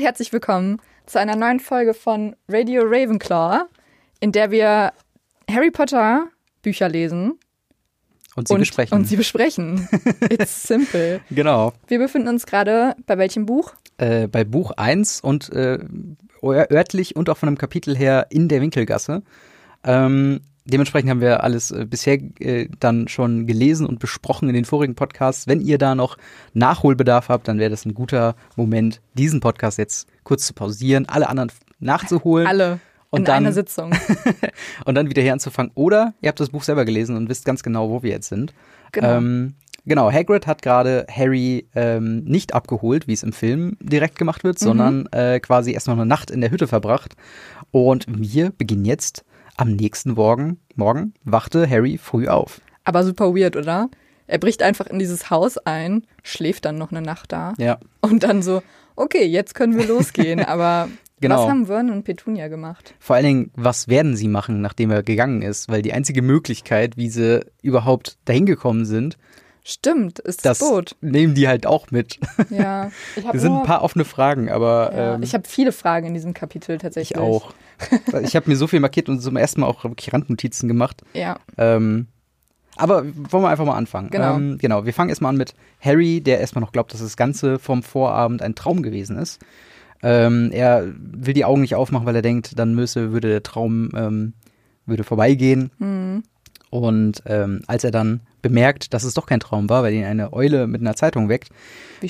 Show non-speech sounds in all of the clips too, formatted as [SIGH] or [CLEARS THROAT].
Und herzlich willkommen zu einer neuen Folge von Radio Ravenclaw, in der wir Harry Potter Bücher lesen. Und sie und, besprechen. Und sie besprechen. [LAUGHS] It's simple. genau. Wir befinden uns gerade bei welchem Buch? Äh, bei Buch 1 und äh, örtlich und auch von einem Kapitel her in der Winkelgasse. Ähm, dementsprechend haben wir alles äh, bisher äh, dann schon gelesen und besprochen in den vorigen Podcasts. Wenn ihr da noch Nachholbedarf habt, dann wäre das ein guter Moment, diesen Podcast jetzt kurz zu pausieren, alle anderen nachzuholen. Alle. Und in dann, einer Sitzung. [LAUGHS] und dann wieder hier anzufangen. Oder ihr habt das Buch selber gelesen und wisst ganz genau, wo wir jetzt sind. Genau. Ähm, genau, Hagrid hat gerade Harry ähm, nicht abgeholt, wie es im Film direkt gemacht wird, sondern äh, quasi erst noch eine Nacht in der Hütte verbracht. Und wir beginnen jetzt am nächsten Morgen, morgen wachte Harry früh auf. Aber super weird, oder? Er bricht einfach in dieses Haus ein, schläft dann noch eine Nacht da. Ja. Und dann so, okay, jetzt können wir losgehen. [LAUGHS] Aber Genau. was haben Vernon und Petunia gemacht? Vor allen Dingen, was werden sie machen, nachdem er gegangen ist? Weil die einzige Möglichkeit, wie sie überhaupt dahin gekommen sind, Stimmt, ist das, das Boot. nehmen die halt auch mit. Ja, ich [LAUGHS] sind ein paar offene Fragen, aber ja, ähm, ich habe viele Fragen in diesem Kapitel tatsächlich. ich auch. Ich habe mir so viel markiert und zum ersten Mal auch wirklich Randnotizen gemacht. Ja, Ähm, aber wollen wir einfach mal anfangen. Genau. Ähm, genau. Wir fangen erstmal an mit Harry, der erstmal noch glaubt, dass das Ganze vom Vorabend ein Traum gewesen ist. Ähm, er will die Augen nicht aufmachen, weil er denkt, dann müsse, würde der Traum ähm, würde vorbeigehen. hm. Und ähm, als er dann bemerkt, dass es doch kein Traum war, weil ihn eine Eule mit einer Zeitung weckt,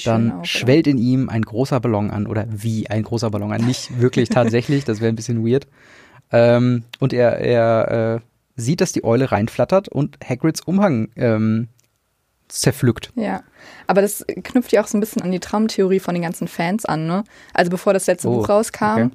dann auch, oder? schwellt in ihm ein großer Ballon an oder wie ein großer Ballon an. Nicht wirklich [LAUGHS] tatsächlich, das wäre ein bisschen weird. Ähm, und er, er äh, sieht, dass die Eule reinflattert und Hagrids Umhang ähm, zerpflückt. Ja, aber das knüpft ja auch so ein bisschen an die Traumtheorie von den ganzen Fans an, ne? Also bevor das letzte Oh, Buch rauskam, okay.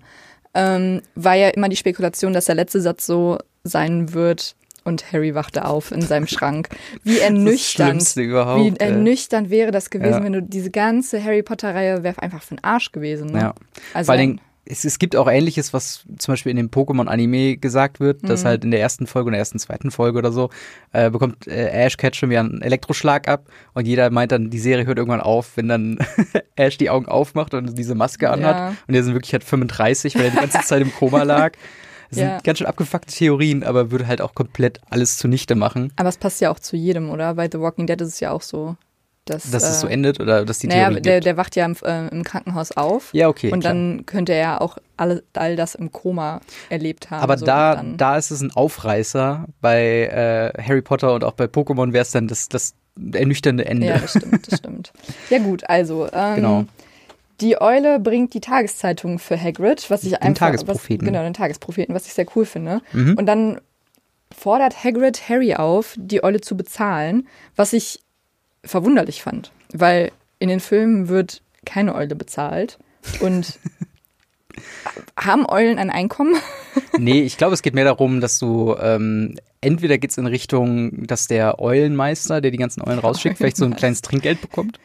ähm, war ja immer die Spekulation, dass der letzte Satz so sein wird und Harry wachte auf in seinem Schrank. Wie [LAUGHS] ernüchternd, wie ernüchternd wäre das gewesen, Ja. wenn du diese ganze Harry Potter-Reihe wäre einfach für den Arsch gewesen. Ne? Ja. Also Vor allen Dingen, es, es gibt auch Ähnliches, was zum Beispiel in dem Pokémon-Anime gesagt wird, dass Mhm. halt in der ersten Folge oder ersten, zweiten Folge oder so äh, bekommt äh, Ash Ketchum ja einen Elektroschlag ab und jeder meint dann, die Serie hört irgendwann auf, wenn dann [LAUGHS] Ash die Augen aufmacht und diese Maske anhat Ja. und er sind wirklich halt 35, weil er die ganze Zeit im Koma lag. [LAUGHS] Das sind Ja. ganz schön abgefuckte Theorien, aber würde halt auch komplett alles zunichte machen, aber es passt ja auch zu jedem, oder? Bei The Walking Dead ist es ja auch so, dass, dass äh, es so endet oder dass die naja, Theorie der, der wacht ja im, äh, im Krankenhaus auf. ja, okay. und klar. dann könnte er auch alle, all das im Koma erlebt haben. Aber so da, da ist es ein Aufreißer. Bei äh, Harry Potter und auch bei Pokémon wäre es dann das, das ernüchternde Ende. Ja, das stimmt, das [LAUGHS] stimmt. Ja gut, also ähm, Genau. Die Eule bringt die Tageszeitung für Hagrid, was ich Den einfach Tagespropheten. Was, genau, den Tagespropheten, was ich sehr cool finde. Mhm. Und dann fordert Hagrid Harry auf, die Eule zu bezahlen, was ich verwunderlich fand, weil in den Filmen wird keine Eule bezahlt und [LAUGHS] haben Eulen ein Einkommen? Nee, ich glaube, es geht mehr darum, dass du ähm, entweder geht's in Richtung, dass der Eulenmeister, der die ganzen Eulen rausschickt, [LAUGHS] vielleicht so ein kleines Trinkgeld bekommt.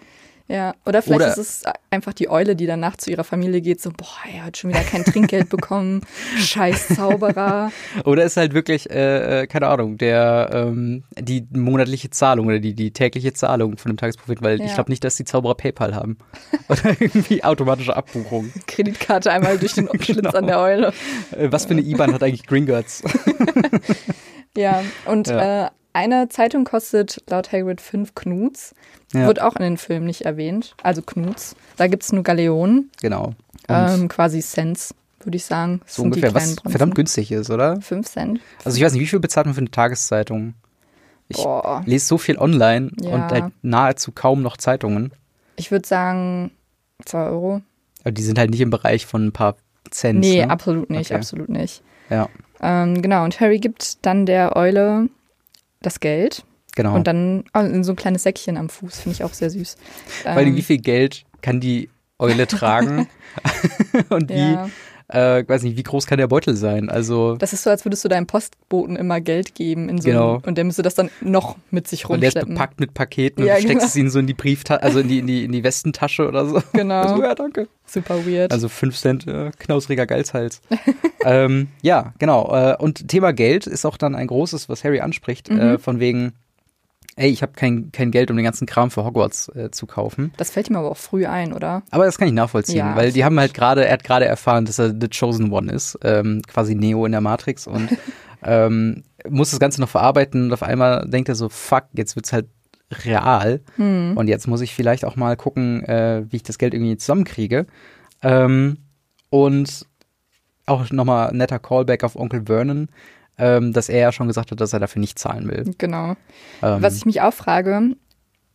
Ja, oder vielleicht Oder- ist es einfach die Eule, die danach zu ihrer Familie geht, so, boah, er hat schon wieder kein Trinkgeld [LAUGHS] bekommen, scheiß Zauberer. Oder ist halt wirklich, äh, äh, keine Ahnung, der ähm, die monatliche Zahlung oder die, die tägliche Zahlung von dem Tagespropheten, weil ich Ja. glaube nicht, dass die Zauberer PayPal haben. [LAUGHS] Oder irgendwie automatische Abbuchung. Kreditkarte einmal durch den [LAUGHS] Schlitz Genau. an der Eule. Äh, was für eine IBAN hat eigentlich Gringotts? Ja, und Ja. Äh, eine Zeitung kostet laut Hagrid fünf Knuts. Ja. Wird auch in den Filmen nicht erwähnt. Also Knuts. Da gibt's nur Galeonen, Genau. Ähm, quasi Cents, würde ich sagen. Das so ungefähr, was Bronzen. verdammt günstig ist, oder? Fünf Cent. Also ich weiß nicht, wie viel bezahlt man für eine Tageszeitung? Ich Boah. lese so viel online Ja. und halt nahezu kaum noch Zeitungen. Ich würde sagen, zwei Euro. Aber die sind halt nicht im Bereich von ein paar Cent. Nee, ne? absolut nicht, Okay. absolut nicht. Ja, Ähm, genau, und Harry gibt dann der Eule das Geld genau. und dann oh, in so ein kleines Säckchen am Fuß, finde ich auch sehr süß. Weil Ähm, wie viel Geld kann die Eule tragen? [LAUGHS] [LAUGHS] und wie, ja, äh, weiß nicht, wie groß kann der Beutel sein? Also, das ist so, als würdest du deinem Postboten immer Geld geben in so Genau. einem, und der müsste das dann noch mit sich und der ist rumschleppen. bepackt mit Paketen Ja, und du steckst genau. es ihnen so in die Brieftasche, also in die, in die, in die Westentasche oder so. Genau. Also, ja, danke. Super weird. Also 5 Cent äh, knausriger Geizhals. [LAUGHS] ähm, ja, genau. Äh, und Thema Geld ist auch dann ein großes, was Harry anspricht, Mhm. äh, von wegen, ey, ich habe kein, kein Geld, um den ganzen Kram für Hogwarts äh, zu kaufen. Das fällt ihm aber auch früh ein, oder? Aber das kann ich nachvollziehen, Ja, weil die haben halt gerade, er hat gerade erfahren, dass er The Chosen One ist, ähm, quasi Neo in der Matrix und [LAUGHS] ähm, muss das Ganze noch verarbeiten und auf einmal denkt er so, fuck, jetzt wird's halt real Hm. und jetzt muss ich vielleicht auch mal gucken, äh, wie ich das Geld irgendwie zusammenkriege. Ähm, und auch nochmal netter Callback auf Onkel Vernon, ähm, dass er ja schon gesagt hat, dass er dafür nicht zahlen will. Genau. Ähm, Was ich mich auch frage,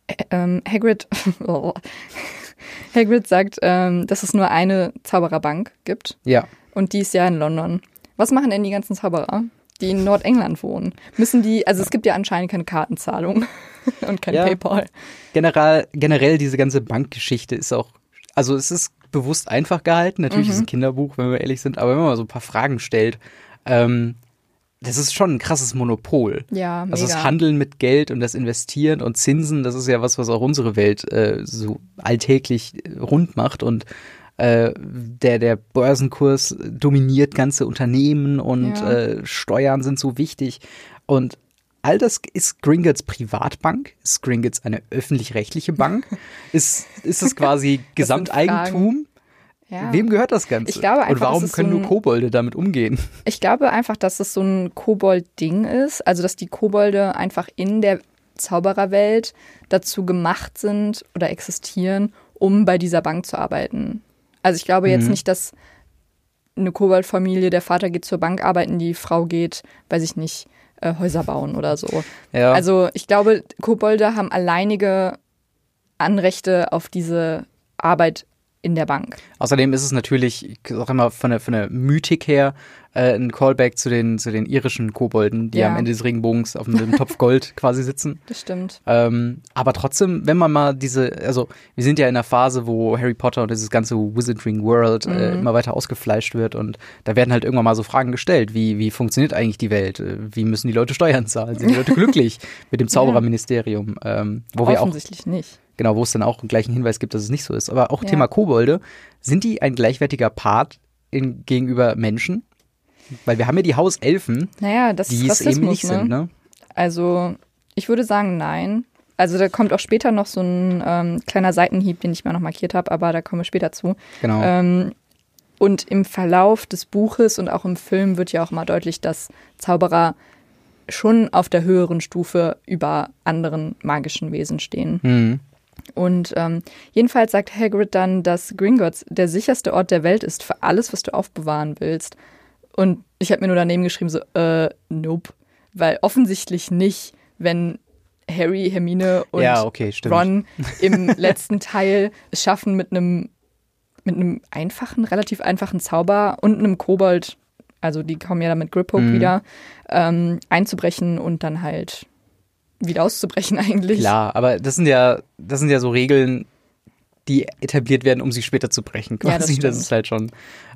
äh, ähm, Hagrid, oh. [LAUGHS] Hagrid sagt, ähm, dass es nur eine Zaubererbank gibt ja, und die ist ja in London. Was machen denn die ganzen Zauberer, die in Nordengland wohnen? Müssen die, also es gibt ja anscheinend keine Kartenzahlung [LAUGHS] und kein Ja. PayPal. generell, generell diese ganze Bankgeschichte ist auch, also es ist bewusst einfach gehalten. Natürlich ist es ein Kinderbuch, wenn wir ehrlich sind, aber wenn man mal so ein paar Fragen stellt, ähm, das ist schon ein krasses Monopol. Ja, mega. Also das Handeln mit Geld und das Investieren und Zinsen, das ist ja was, was auch unsere Welt äh, so alltäglich äh, rund macht und äh, der, der Börsenkurs dominiert ganze Unternehmen und Ja. äh, Steuern sind so wichtig. Und all das ist Gringotts Privatbank? Ist Gringotts eine öffentlich-rechtliche Bank? [LAUGHS] Ist, ist es quasi Gesamteigentum? Ja. Wem gehört das Ganze? Ich glaube und einfach, warum das ist können so nur ein- Kobolde damit umgehen? [LAUGHS] Ich glaube einfach, dass es so ein Kobold-Ding ist. Also, dass die Kobolde einfach in der Zaubererwelt dazu gemacht sind oder existieren, um bei dieser Bank zu arbeiten. Also, ich glaube jetzt Mhm. nicht, dass eine Kobold-Familie, der Vater geht zur Bank arbeiten, die Frau geht, weiß ich nicht, äh, Häuser bauen oder so. Ja. Also, ich glaube, Kobolde haben alleinige Anrechte auf diese Arbeit in der Bank. Außerdem ist es natürlich, ich sag immer, von der, von der Mythik her äh, ein Callback zu den, zu den irischen Kobolden, die Ja. am Ende des Regenbogens auf einem Topf Gold [LAUGHS] quasi sitzen. Das stimmt. Ähm, aber trotzdem, wenn man mal diese, also wir sind ja in einer Phase, wo Harry Potter und dieses ganze Wizarding World äh, Mhm. immer weiter ausgefleischt wird und da werden halt irgendwann mal so Fragen gestellt, wie, wie funktioniert eigentlich die Welt? Äh, Wie müssen die Leute Steuern zahlen? Sind die Leute [LAUGHS] glücklich mit dem Zaubererministerium? Ähm, wo wir auch Offensichtlich nicht. Genau, wo es dann auch einen gleichen Hinweis gibt, dass es nicht so ist. Aber auch Ja. Thema Kobolde, sind die ein gleichwertiger Part in, gegenüber Menschen? Weil wir haben ja die Hauselfen, Naja, das die ist es eben nicht ne? sind, ne? Also, ich würde sagen, nein. Also, da kommt auch später noch so ein ähm, kleiner Seitenhieb, den ich mir noch markiert habe, aber da kommen wir später zu. Genau. Ähm, und im Verlauf des Buches und auch im Film wird ja auch mal deutlich, dass Zauberer schon auf der höheren Stufe über anderen magischen Wesen stehen. Hm. Und ähm, jedenfalls sagt Hagrid dann, dass Gringotts der sicherste Ort der Welt ist für alles, was du aufbewahren willst. Und ich habe mir nur daneben geschrieben, so, äh, nope. Weil offensichtlich nicht, wenn Harry, Hermine und Ja, okay. Ron im [LAUGHS] letzten Teil es schaffen, mit einem mit einem einfachen, relativ einfachen Zauber und einem Kobold, also die kommen ja dann mit Griphook Mhm. wieder, ähm, einzubrechen und dann halt wieder auszubrechen [LAUGHS] eigentlich. Klar, aber das sind ja, das sind ja so Regeln, die etabliert werden, um sie später zu brechen. Ja, das Quasi. das, ist halt schon.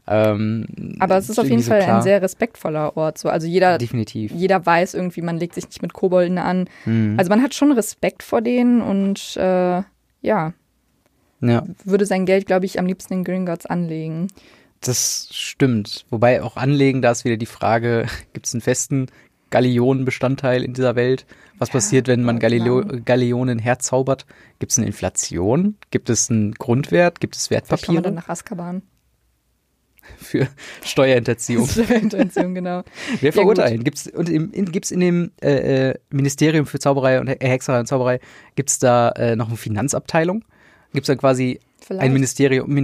Ähm, Aber es ist auf jeden so Fall klar. ein sehr respektvoller Ort. So. Also jeder, Definitiv. jeder weiß irgendwie, man legt sich nicht mit Kobolden an. Mhm. Also man hat schon Respekt vor denen und äh, ja, ja, würde sein Geld, glaube ich, am liebsten in Gringotts anlegen. das stimmt. Wobei auch anlegen, da ist wieder die Frage, [LAUGHS] gibt es einen festen Galeonenbestandteil in dieser Welt? Was passiert, wenn man Galileo klar. Galeonen herzaubert? Gibt es eine Inflation? Gibt es einen Grundwert? Gibt es Vielleicht kommen wir Wertpapiere dann nach Azkaban. [LAUGHS] für Steuerhinterziehung? [LAUGHS] Intention, genau. Wer Ja, verurteilen? Und im, in, gibt's in dem äh, äh, Ministerium für Zauberei und He- Hexerei und Zauberei gibt's da äh, noch eine Finanzabteilung? Gibt's da quasi Vielleicht. ein Ministerium, ein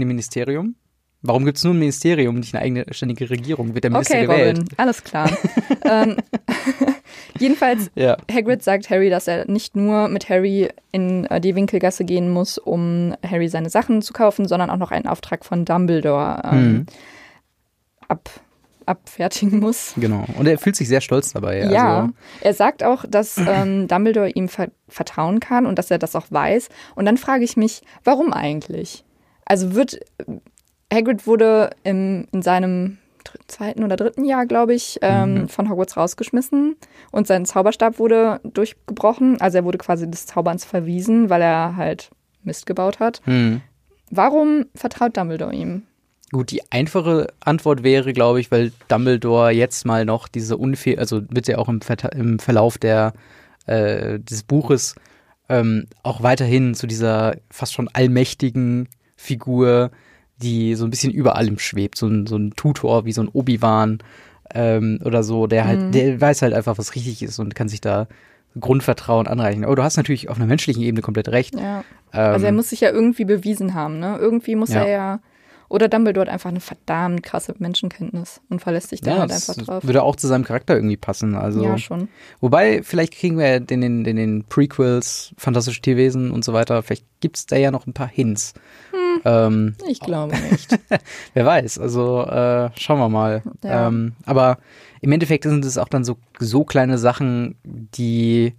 Warum gibt's nur ein Ministerium, nicht eine eigene ständige Regierung? Wird der Minister Okay, gewählt? Robin, alles klar. [LAUGHS] ähm, [LAUGHS] jedenfalls, Ja. Hagrid sagt Harry, dass er nicht nur mit Harry in äh, die Winkelgasse gehen muss, um Harry seine Sachen zu kaufen, sondern auch noch einen Auftrag von Dumbledore ähm, Mhm. ab, abfertigen muss. Genau. Und er fühlt sich sehr stolz dabei. Ja, Also, er sagt auch, dass ähm, [CLEARS THROAT] Dumbledore ihm ver vertrauen kann und dass er das auch weiß. Und dann frage ich mich, warum eigentlich? Also wird Hagrid wurde im, in seinem zweiten oder dritten Jahr, glaube ich, ähm, Mhm. von Hogwarts rausgeschmissen und sein Zauberstab wurde durchgebrochen. Also er wurde quasi des Zauberns verwiesen, weil er halt Mist gebaut hat. hm. Warum vertraut Dumbledore ihm? Gut, die einfache Antwort wäre, glaube ich, weil Dumbledore jetzt mal noch diese unfair, also wird ja auch im, Verta im Verlauf der äh, des Buches ähm, auch weiterhin zu dieser fast schon allmächtigen Figur, die so ein bisschen über allem schwebt, so ein, so ein Tutor wie so ein Obi-Wan ähm, oder so, der halt, Mhm. der weiß halt einfach, was richtig ist und kann sich da Grundvertrauen anreichen. Aber du hast natürlich auf einer menschlichen Ebene komplett recht. Ja. Ähm, Also er muss sich ja irgendwie bewiesen haben, ne? Irgendwie muss Ja. er ja. Oder Dumbledore hat einfach eine verdammt krasse Menschenkenntnis und verlässt sich da ja, halt das einfach drauf. würde auch zu seinem Charakter irgendwie passen. Also, ja, schon. wobei, vielleicht kriegen wir in den, in den Prequels, Fantastische Tierwesen und so weiter, vielleicht gibt's da ja noch ein paar Hints. Hm. Ähm, Ich glaube [LAUGHS] nicht. Wer weiß, also äh, schauen wir mal. Ja. Ähm, aber im Endeffekt sind es auch dann so, so kleine Sachen, die,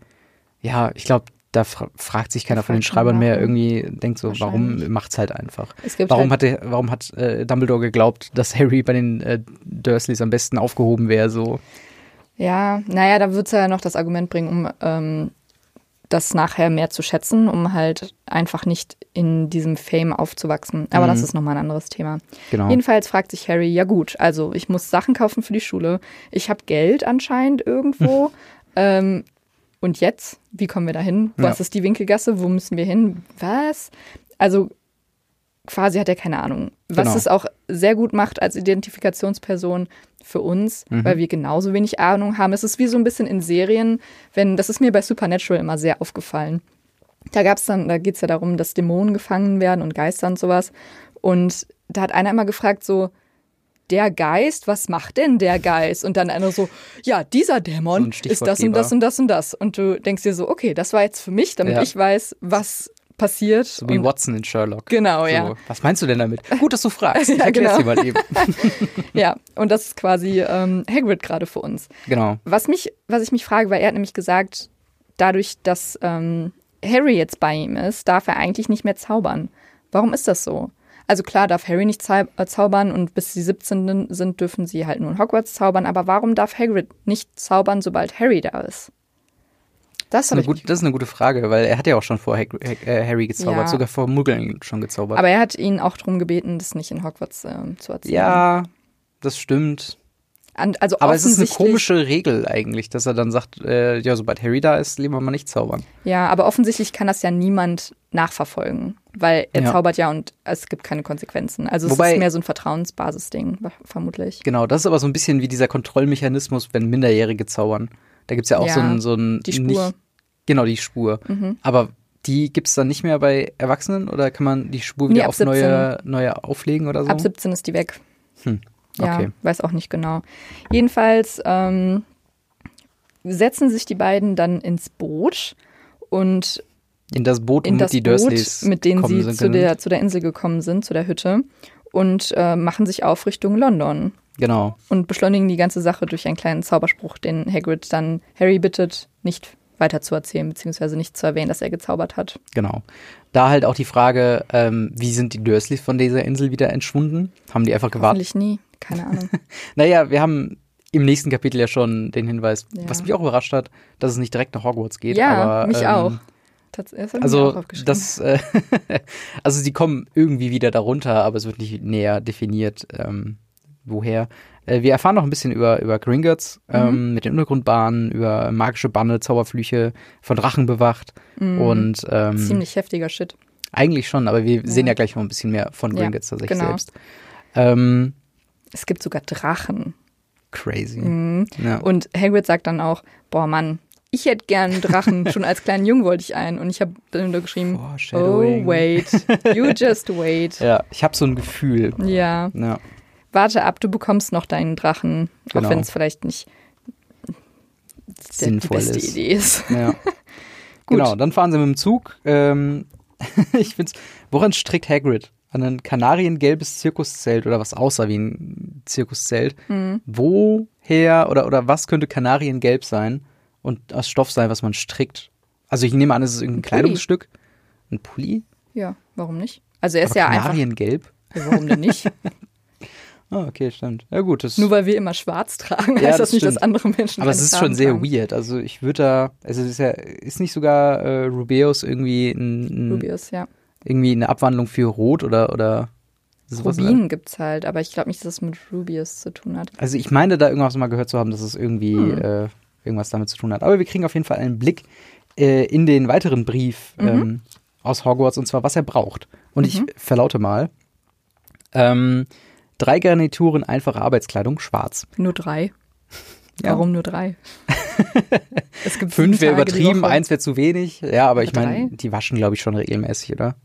ja, ich glaube, da fra fragt sich keiner von den Schreibern mehr irgendwie, denkt so, warum macht's halt einfach. Es gibt Warum halt, hat, der, warum hat äh, Dumbledore geglaubt, dass Harry bei den äh, Dursleys am besten aufgehoben wäre? So, ja, naja, da wird es ja noch das Argument bringen, um ähm, das nachher mehr zu schätzen, um halt einfach nicht in diesem Fame aufzuwachsen. Aber Mhm. das ist nochmal ein anderes Thema. genau. Jedenfalls fragt sich Harry, ja gut, also ich muss Sachen kaufen für die Schule. Ich habe Geld anscheinend irgendwo. [LAUGHS] ähm, und jetzt? Wie kommen wir da hin? Was Ja. ist die Winkelgasse? Wo müssen wir hin? Was? Also quasi hat er keine Ahnung. Was Genau. es auch sehr gut macht als Identifikationsperson für uns, Mhm. weil wir genauso wenig Ahnung haben. Es ist wie so ein bisschen in Serien, wenn, das ist mir bei Supernatural immer sehr aufgefallen. Da gab's dann, da geht's ja darum, dass Dämonen gefangen werden und Geister und sowas. Und da hat einer immer gefragt, so, der Geist, was macht denn der Geist? Und dann einer so, ja, dieser So Dämon ein ist das und das und das und das. Und du denkst dir so, okay, das war jetzt für mich, damit Ja. ich weiß, was passiert. so wie Watson in Sherlock. Genau, so, ja. Was meinst du denn damit? Gut, dass du fragst. [LAUGHS] Ich Ja, genau. dir mal eben. [LAUGHS] Ja, und das ist quasi ähm, Hagrid gerade für uns. Genau. Was mich, was ich mich frage, weil er hat nämlich gesagt, dadurch, dass ähm, Harry jetzt bei ihm ist, darf er eigentlich nicht mehr zaubern. Warum ist das so? Also klar darf Harry nicht zau äh, zaubern und bis sie 17 sind, dürfen sie halt nur in Hogwarts zaubern. Aber warum darf Hagrid nicht zaubern, sobald Harry da ist? Das Das ist, das ist eine gute Frage, weil er hat ja auch schon vor Hag äh, Harry gezaubert, Ja. sogar vor Muggeln schon gezaubert. Aber er hat ihn auch darum gebeten, das nicht in Hogwarts äh, zu erzählen. ja, das stimmt. An, also Aber es ist eine komische Regel eigentlich, dass er dann sagt, äh, ja, sobald Harry da ist, lieber mal nicht zaubern. Ja, aber offensichtlich kann das ja niemand nachverfolgen, weil er Ja. zaubert ja und es gibt keine Konsequenzen. Also es Wobei- ist mehr so ein Vertrauensbasis-Ding, vermutlich. Genau, das ist aber so ein bisschen wie dieser Kontrollmechanismus, wenn Minderjährige zaubern. Da gibt's ja auch Ja, so ein, so ein die Spur. Mhm. Nicht, genau, die Spur. Aber die gibt's dann nicht mehr bei Erwachsenen oder kann man die Spur Nee, wieder ab auf neue, neue auflegen oder so? Ab 17 ist die weg. Hm, Ja, okay. weiß auch nicht genau. Jedenfalls ähm, setzen sich die beiden dann ins Boot und In das Boot, in das die Boot, Dursleys mit denen sie sind zu können. der, zu der Insel gekommen sind, zu der Hütte und äh, machen sich auf Richtung London. Genau. und beschleunigen die ganze Sache durch einen kleinen Zauberspruch, den Hagrid dann Harry bittet, nicht weiter zu erzählen, beziehungsweise nicht zu erwähnen, dass er gezaubert hat. Genau. Da halt auch die Frage, ähm, wie sind die Dursleys von dieser Insel wieder entschwunden? Haben die einfach gewartet? Hoffentlich nie, keine Ahnung. [LAUGHS] Naja, wir haben im nächsten Kapitel ja schon den Hinweis, Ja. was mich auch überrascht hat, dass es nicht direkt nach Hogwarts geht. ja, aber, mich ähm, auch. Das Also das, äh, [LAUGHS] also sie kommen irgendwie wieder darunter, aber es wird nicht näher definiert, ähm, woher. Äh, wir erfahren noch ein bisschen über, über Gringotts Mhm. ähm, mit den Untergrundbahnen, über magische Banne, Zauberflüche, von Drachen bewacht und ähm, Mhm. Ziemlich heftiger Shit. eigentlich schon, aber wir sehen Ja. ja gleich noch ein bisschen mehr von Ja, Gringotts tatsächlich genau. selbst. Ähm, Es gibt sogar Drachen. crazy. Mhm. Ja. Und Hagrid sagt dann auch, boah Mann, ich hätte gern einen Drachen. Schon als kleinen Jungen wollte ich einen. Und ich habe dann nur geschrieben, oh Foreshadowing. wait, you just wait. ja, ich habe so ein Gefühl. Ja, Ja. warte ab, du bekommst noch deinen Drachen. Genau. Auch wenn es vielleicht nicht der, die Sinnvoll beste ist. Idee ist. Ja. [LAUGHS] Genau, dann fahren sie mit dem Zug. Ähm, [LAUGHS] ich find's, woran strickt Hagrid? An ein kanariengelbes Zirkuszelt oder was aussah wie ein Zirkuszelt. Mhm. Woher oder, oder was könnte kanariengelb sein und aus Stoff sein, was man strickt? Also ich nehme an, es ist irgendein Ein. Kleidungsstück. Ein Pulli? Ja, warum nicht? Also er ist Aber ja einfach. kanariengelb? Ja, warum denn nicht? [LAUGHS] Ah, okay, stimmt. Ja gut, Nur weil wir immer schwarz tragen, Ja, heißt das das nicht, dass andere Menschen Aber es ist Farben schon sehr tragen. weird. Also ich würde da, also es ist ja, ist nicht sogar äh, Rubeus irgendwie ein, ein, Rubius, ja. irgendwie eine Abwandlung für Rot oder oder sowas? Rubin gibt's halt, aber ich glaube nicht, dass das mit Rubius zu tun hat. Also ich meine da irgendwas mal gehört zu haben, dass es irgendwie Hm. äh, irgendwas damit zu tun hat. Aber wir kriegen auf jeden Fall einen Blick äh, in den weiteren Brief Mhm. ähm, aus Hogwarts und zwar, was er braucht. Und ich verlaute mal. Ähm, drei Garnituren, einfache Arbeitskleidung, schwarz. Nur drei. [LAUGHS] Ja. Warum nur drei? [LAUGHS] es gibt Fünf wäre übertrieben, eins wäre zu wenig. Ja, aber ich meine, die waschen, glaube ich, schon regelmäßig, oder?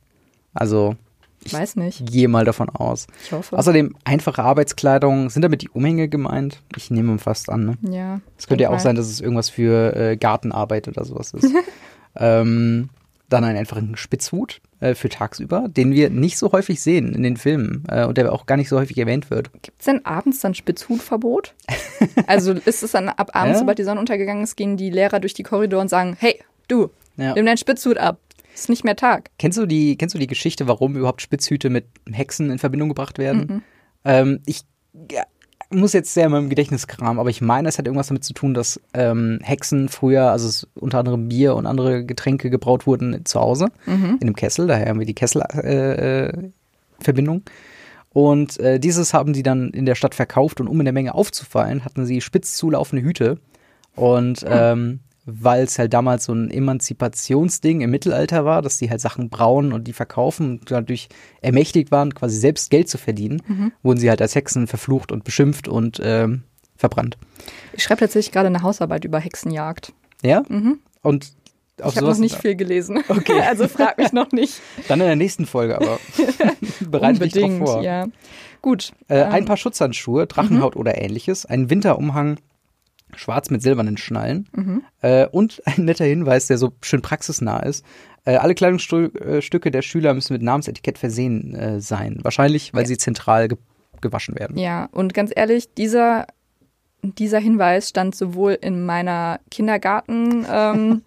Also, Ich weiß nicht. gehe mal davon aus. Ich hoffe. Außerdem, einfache Arbeitskleidung, sind damit die Umhänge gemeint? Ich nehme fast an, ne? ja. Es könnte ja auch mal. sein, dass es irgendwas für äh, Gartenarbeit oder sowas ist. [LAUGHS] ähm, dann einen einfachen Spitzhut äh, für tagsüber, den wir nicht so häufig sehen in den Filmen äh, und der auch gar nicht so häufig erwähnt wird. Gibt es denn abends dann Spitzhutverbot? also ist es dann ab abends, [LAUGHS] Ja. sobald die Sonne untergegangen ist, gehen die Lehrer durch die Korridore und sagen, hey, du, Ja. nimm deinen Spitzhut ab. Ist nicht mehr Tag. Kennst du die, kennst du die Geschichte, warum überhaupt Spitzhüte mit Hexen in Verbindung gebracht werden? Mhm. Ähm, ich ja, muss jetzt sehr in meinem Gedächtnis kramen, aber ich meine, es hat irgendwas damit zu tun, dass ähm, Hexen früher, also unter anderem Bier und andere Getränke gebraut wurden zu Hause Mhm. in einem Kessel, daher haben wir die Kessel-Verbindung. Äh, Verbindung. und äh, dieses haben sie dann in der Stadt verkauft und um in der Menge aufzufallen, hatten sie spitz zulaufende Hüte. Und ähm, weil es halt damals so ein Emanzipationsding im Mittelalter war, dass die halt Sachen brauen und die verkaufen und dadurch ermächtigt waren, quasi selbst Geld zu verdienen, wurden sie halt als Hexen verflucht und beschimpft und ähm, verbrannt. Ich schreibe tatsächlich gerade eine Hausarbeit über Hexenjagd. Ja? Und auf ich habe noch nicht viel gelesen. [LAUGHS] Okay. [LAUGHS] also frag mich noch nicht. Dann in der nächsten Folge, aber [LAUGHS] bereite dich drauf vor. ja. Gut. Äh, ähm, ein paar Schutzhandschuhe, Drachenhaut oder ähnliches, ein Winterumhang, schwarz mit silbernen Schnallen äh, und ein netter Hinweis, der so schön praxisnah ist. Äh, alle Kleidungsstücke der Schüler müssen mit Namensetikett versehen äh, sein. Wahrscheinlich, weil Ja. sie zentral ge gewaschen werden. Ja, und ganz ehrlich, dieser, dieser Hinweis stand sowohl in meiner Kindergarten. Ähm,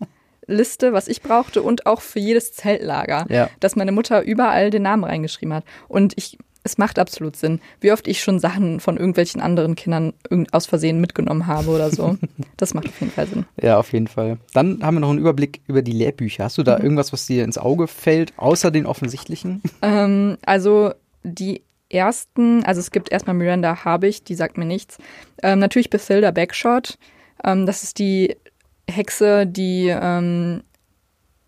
Liste, was ich brauchte und auch für jedes Zeltlager, Ja. dass meine Mutter überall den Namen reingeschrieben hat. Und ich, es macht absolut Sinn, wie oft ich schon Sachen von irgendwelchen anderen Kindern aus Versehen mitgenommen habe oder so. [LAUGHS] Das macht auf jeden Fall Sinn. Ja, auf jeden Fall. Dann haben wir noch einen Überblick über die Lehrbücher. Hast du Mhm. da irgendwas, was dir ins Auge fällt, außer den offensichtlichen? Ähm, also die ersten, also es gibt erstmal Miranda Habicht, die sagt mir nichts. Ähm, natürlich Bethilda Backshot. Ähm, das ist die Hexe, die ähm,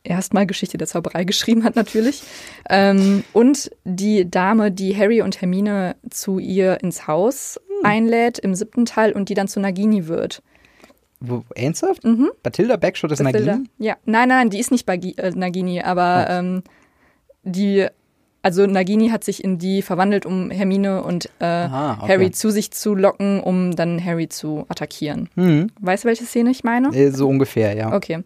erstmal Geschichte der Zauberei [LAUGHS] geschrieben hat, natürlich. Ähm, und die Dame, die Harry und Hermine zu ihr ins Haus einlädt im siebten Teil und die dann zu Nagini wird. Wo, ernsthaft? Bathilda Backshot ist Bethilda. Nagini? Ja, nein, nein, die ist nicht bei Gi- äh, Nagini, aber ähm, die, also Nagini hat sich in die verwandelt, um Hermine und äh, Aha, okay. Harry zu sich zu locken, um dann Harry zu attackieren. Mhm. Weißt du, welche Szene ich meine? So ungefähr, ja. Okay,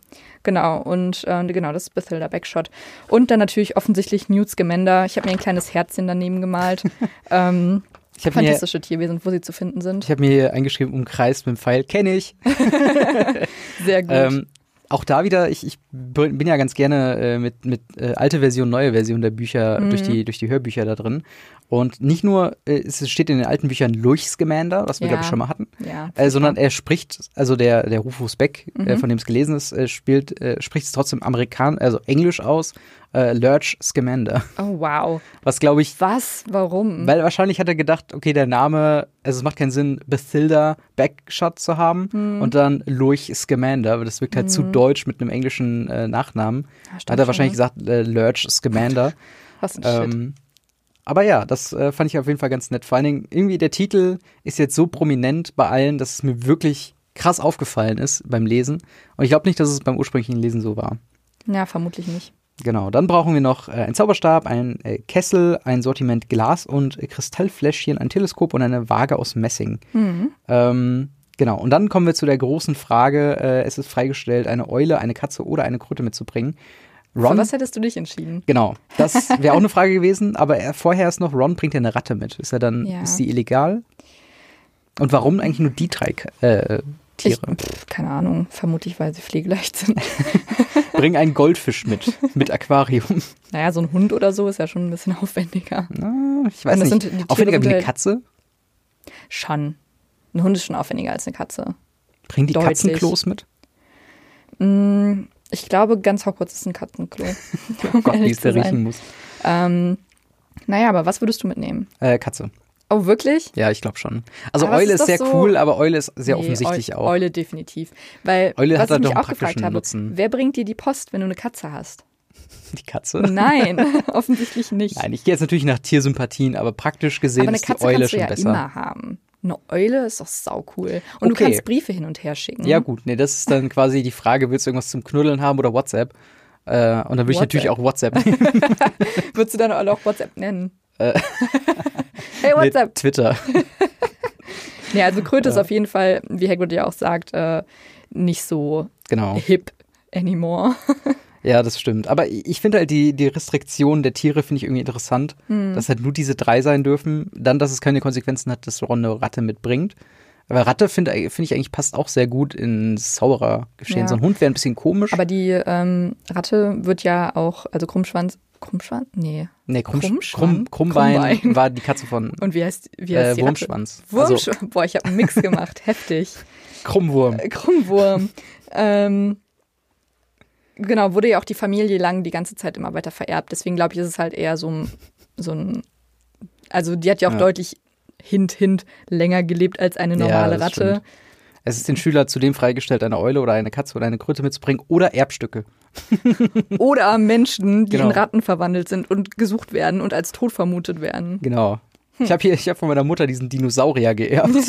genau. Und äh, genau, das ist Bethilda Backshot. Und dann natürlich offensichtlich Newt Scamander. Ich habe mir ein kleines Herzchen daneben gemalt. [LAUGHS] ähm, Ich habe mir, fantastische Tierwesen, wo sie zu finden sind. ich hab mir hier eingeschrieben, umkreist mit dem Pfeil, kenne ich. [LAUGHS] Sehr [LAUGHS] gut. Ähm, auch da wieder, ich, ich bin ja ganz gerne äh, mit, mit äh, alte Version, neue Version der Bücher Mhm. durch, die, durch die Hörbücher da drin. Und nicht nur, äh, es steht in den alten Büchern Lurch Scamander, was wir, Ja. glaube ich, schon mal hatten, ja, äh, sondern er spricht, also der, der Rufus Beck, äh, Mhm. von dem es gelesen ist, äh, spielt, äh, spricht es trotzdem Amerikan also Englisch aus, äh, Lurch Scamander. oh wow. Was, glaube ich, Was? Warum? weil wahrscheinlich hat er gedacht, okay, der Name, also es macht keinen Sinn, Bethilda Backshot zu haben Hm. und dann Lurch Scamander, aber das wirkt halt zu deutsch mit einem englischen äh, Nachnamen. Ja, hat er schon, wahrscheinlich ne? gesagt, äh, Lurch Scamander. Was ein Shit. Aber ja, das äh, fand ich auf jeden Fall ganz nett. Vor allen Dingen, irgendwie der Titel ist jetzt so prominent bei allen, dass es mir wirklich krass aufgefallen ist beim Lesen. Und ich glaube nicht, dass es beim ursprünglichen Lesen so war. Ja, vermutlich nicht. Genau, dann brauchen wir noch äh, einen Zauberstab, einen äh, Kessel, ein Sortiment Glas und äh, Kristallfläschchen, ein Teleskop und eine Waage aus Messing. Mhm. Ähm, genau, und dann kommen wir zu der großen Frage, äh, es ist freigestellt, eine Eule, eine Katze oder eine Kröte mitzubringen. Für Ron, was hättest du dich entschieden? genau, das [LAUGHS] wäre auch eine Frage gewesen, aber er, vorher ist noch, Ron bringt ja eine Ratte mit. Ist er dann, Ja. ist die illegal? Und warum eigentlich nur die drei äh, Ich, Tiere? pf, keine Ahnung, vermutlich, weil sie pflegeleicht sind. [LAUGHS] Bring einen Goldfisch mit, mit Aquarium. naja, so ein Hund oder so ist ja schon ein bisschen aufwendiger. Na, ich weiß nicht. Aufwendiger wie eine halt- Katze? Schon. Ein Hund ist schon aufwendiger als eine Katze. Bringen die Deutlich. Katzenklos mit? Mm, ich glaube, ganz Hogwarts ist ein Katzenklo. Oh [LAUGHS] Gott, wie es der riechen muss. Ähm, naja, aber was würdest du mitnehmen? Äh, Katze. Oh, wirklich? Ja, ich glaube schon. Also Aber Eule ist ist sehr so- cool, aber Eule ist sehr Nee, offensichtlich Eu auch. Eule definitiv. Weil, Eule was hat ich halt mich auch gefragt habe, Nutzen. wer bringt dir die Post, wenn du eine Katze hast? [LAUGHS] Die Katze. Nein, [LAUGHS] offensichtlich nicht. Nein, ich gehe jetzt natürlich nach Tiersympathien, aber praktisch gesehen Aber eine ist die Katze Eule schon ja besser. immer haben. Eine Eule ist doch sau cool. Und Okay. du kannst Briefe hin und her schicken. Ja, gut, nee, das ist dann quasi die Frage, willst du irgendwas zum Knuddeln haben oder WhatsApp? Äh, und dann würde ich natürlich auch WhatsApp nehmen. [LAUGHS] Würdest du dann auch WhatsApp nennen? Äh. [LAUGHS] hey, WhatsApp. Mit Twitter. [LAUGHS] Nee, also Kröte ist auf jeden Fall, wie Hagrid ja auch sagt, äh, nicht so Genau. hip anymore. Ja, das stimmt. Aber ich finde halt die, die Restriktion der Tiere finde ich irgendwie interessant, Hm. dass halt nur diese drei sein dürfen. Dann, dass es keine Konsequenzen hat, dass Ron eine Ratte mitbringt. Aber Ratte finde finde ich eigentlich passt auch sehr gut ins Zauberergeschehen. Ja. So ein Hund wäre ein bisschen komisch. Aber die ähm, Ratte wird ja auch, also Krummschwanz, Krummschwanz? Nee. nee, Krumm, Krummschwanz? Krumm, Krummbein, Krummbein. war die Katze von Und wie heißt, wie heißt äh, die Ratte? Wurmschwanz. Also Wurmschwanz. Boah, ich habe einen Mix gemacht. Heftig. [LAUGHS] Krummwurm. Äh, Krummwurm. [LAUGHS] ähm, genau, wurde ja auch die Familie lang die ganze Zeit immer weiter vererbt. Deswegen glaube ich, ist es halt eher so ein, so ein also die hat ja auch Ja. deutlich hint, hint länger gelebt als eine normale das Ratte. stimmt. Es ist den Schüler zudem freigestellt, eine Eule oder eine Katze oder eine Kröte mitzubringen oder Erbstücke. [LAUGHS] [LAUGHS] Oder Menschen, die Genau. in Ratten verwandelt sind und gesucht werden und als tot vermutet werden. Genau. Hm. Ich habe hier, ich habe von meiner Mutter diesen Dinosaurier geerbt. [LAUGHS]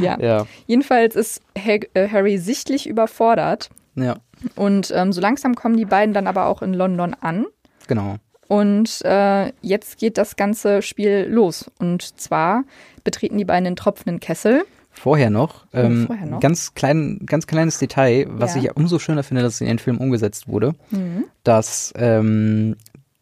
Ja. ja, Jedenfalls ist äh, Harry sichtlich überfordert. Ja, Und ähm, so langsam kommen die beiden dann aber auch in London an. genau. Und äh, jetzt geht das ganze Spiel los. Und zwar betreten die beiden den tropfenden Kessel. Vorher noch, ähm, vorher noch? ganz klein, ganz kleines Detail, was Ja. ich umso schöner finde, dass es in den Film umgesetzt wurde, Mhm. dass ähm,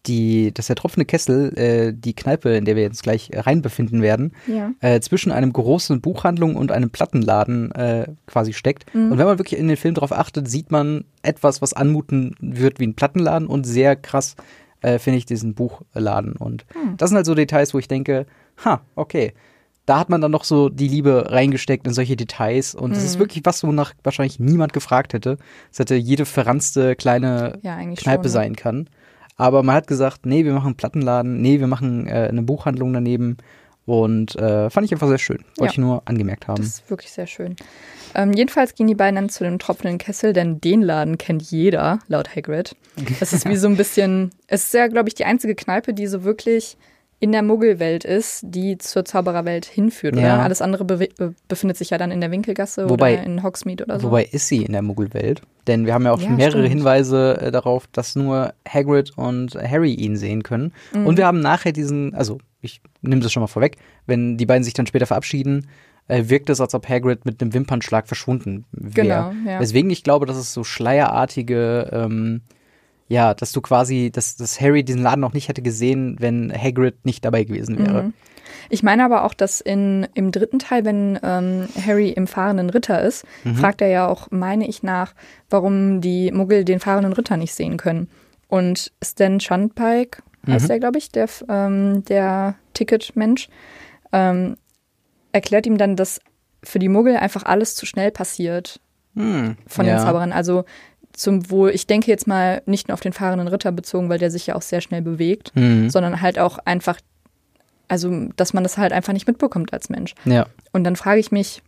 die, dass der tropfende Kessel, äh, die Kneipe, in der wir jetzt gleich rein befinden werden, Ja. äh, zwischen einem großen Buchhandlung und einem Plattenladen äh, quasi steckt. Mhm. Und wenn man wirklich in den Film darauf achtet, sieht man etwas, was anmuten wird wie ein Plattenladen und sehr krass äh, finde ich diesen Buchladen. Und Hm. das sind halt so Details, wo ich denke, ha, okay. Da hat man dann noch so die Liebe reingesteckt in solche Details und es ist Mhm. wirklich was, wonach wahrscheinlich niemand gefragt hätte. Es hätte jede verranzte kleine Ja, Kneipe schon. sein kann. Aber man hat gesagt, nee, wir machen einen Plattenladen, nee, wir machen äh, eine Buchhandlung daneben. Und äh, fand ich einfach sehr schön. Wollte Ja. ich nur angemerkt haben. Das ist wirklich sehr schön. Ähm, jedenfalls gehen die beiden dann zu dem tropfenden Kessel, denn den Laden kennt jeder, laut Hagrid. Das ist wie so ein bisschen, es ist ja, glaube ich, die einzige Kneipe, die so wirklich in der Muggelwelt ist, die zur Zaubererwelt hinführt. Ja. Oder? Alles andere be be befindet sich ja dann in der Winkelgasse Wobei- oder in Hogsmeade oder so. Wobei ist sie in der Muggelwelt? Denn wir haben ja auch Ja, mehrere stimmt. Hinweise äh, darauf, dass nur Hagrid und Harry ihn sehen können. Mhm. Und wir haben nachher diesen, also ich nehme das schon mal vorweg, wenn die beiden sich dann später verabschieden, äh, wirkt es, als ob Hagrid mit einem Wimpernschlag verschwunden wäre. Genau, ja. Weswegen ich glaube, dass es so schleierartige, ähm, ja, dass du quasi, dass, dass Harry diesen Laden noch nicht hätte gesehen, wenn Hagrid nicht dabei gewesen wäre. Mhm. Ich meine aber auch, dass in, im dritten Teil, wenn ähm, Harry im fahrenden Ritter ist, Mhm. fragt er ja auch, meine ich nach, warum die Muggel den fahrenden Ritter nicht sehen können. Und Stan Shunpike, heißt Mhm. der, glaube ich, der, ähm, der Ticketmensch, ähm, erklärt ihm dann, dass für die Muggel einfach alles zu schnell passiert Hm, von ja. den Zauberern. Also zum Wohl, ich denke jetzt mal nicht nur auf den fahrenden Ritter bezogen, weil der sich ja auch sehr schnell bewegt, Mhm. sondern halt auch einfach, also dass man das halt einfach nicht mitbekommt als Mensch. Ja. Und dann frage ich mich,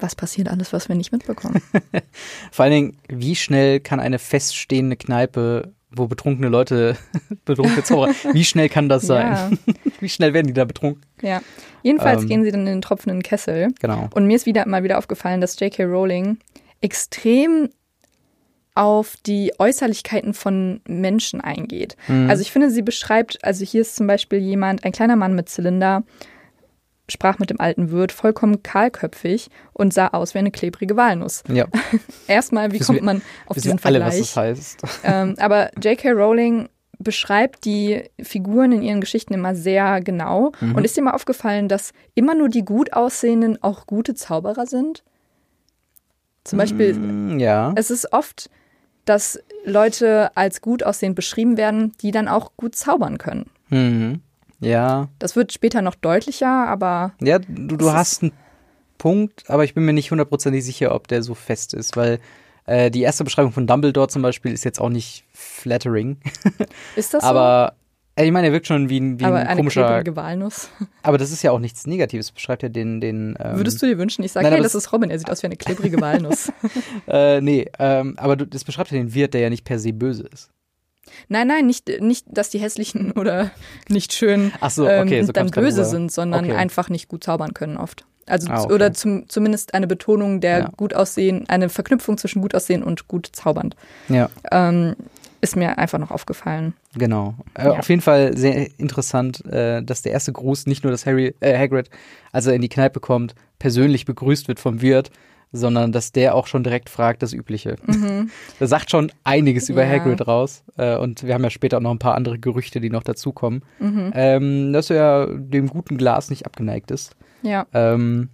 was passiert alles, was wir nicht mitbekommen? [LAUGHS] Vor allen Dingen, wie schnell kann eine feststehende Kneipe, wo betrunkene Leute, [LAUGHS] betrunkene Zauberer, wie schnell kann das sein? [LAUGHS] Wie schnell werden die da betrunken? Ja. Jedenfalls Ähm. gehen sie dann in den tropfenden Kessel. Genau. Und mir ist wieder mal wieder aufgefallen, dass J.K. Rowling extrem auf die Äußerlichkeiten von Menschen eingeht. Mhm. Also ich finde, sie beschreibt, also hier ist zum Beispiel jemand, ein kleiner Mann mit Zylinder, sprach mit dem alten Wirt, vollkommen kahlköpfig und sah aus wie eine klebrige Walnuss. Ja, [LAUGHS] Erstmal, wie kommt man auf diesen alle, Vergleich? was das heißt. [LAUGHS] ähm, aber J.K. Rowling beschreibt die Figuren in ihren Geschichten immer sehr genau. Mhm. Und ist dir mal aufgefallen, dass immer nur die gut aussehenden auch gute Zauberer sind? Zum Beispiel, Mm, Ja. es ist oft, dass Leute als gut aussehend beschrieben werden, die dann auch gut zaubern können. Mhm. Ja. Das wird später noch deutlicher, aber Ja, du, du hast einen Punkt, aber ich bin mir nicht hundertprozentig sicher, ob der so fest ist, weil äh, die erste Beschreibung von Dumbledore zum Beispiel ist jetzt auch nicht flattering. ist das [LAUGHS] so? aber Äh, Ich meine, er wirkt schon wie ein, wie Aber ein eine komischer. klebrige Walnuss. [LAUGHS] Aber das ist ja auch nichts Negatives. Beschreibt ja den. den ähm, Würdest du dir wünschen, ich sage, hey, das ist Robin, er sieht aus wie eine klebrige Walnuss. [LAUGHS] Äh, nee, ähm, aber du, das beschreibt ja den Wirt, der ja nicht per se böse ist. nein, nein, nicht, nicht, dass die hässlichen [LAUGHS] oder nicht schön Ach so, okay, ähm, so dann böse rüber. sind, sondern Okay. einfach nicht gut zaubern können oft. Also Ah, okay. oder zum, zumindest eine Betonung der Ja. gut aussehen, eine Verknüpfung zwischen gut aussehen und gut zaubernd. Ja, Ähm, ist mir einfach noch aufgefallen. genau. Äh, Ja. Auf jeden Fall sehr interessant, äh, dass der erste Gruß nicht nur, dass Harry, äh, Hagrid, als er in die Kneipe kommt, persönlich begrüßt wird vom Wirt, sondern dass der auch schon direkt fragt, das Übliche. [LAUGHS] Das sagt schon einiges über Ja. Hagrid raus. Äh, und wir haben ja später auch noch ein paar andere Gerüchte, die noch dazukommen. Mhm. Ähm, dass er dem guten Glas nicht abgeneigt ist. Ja. Ähm,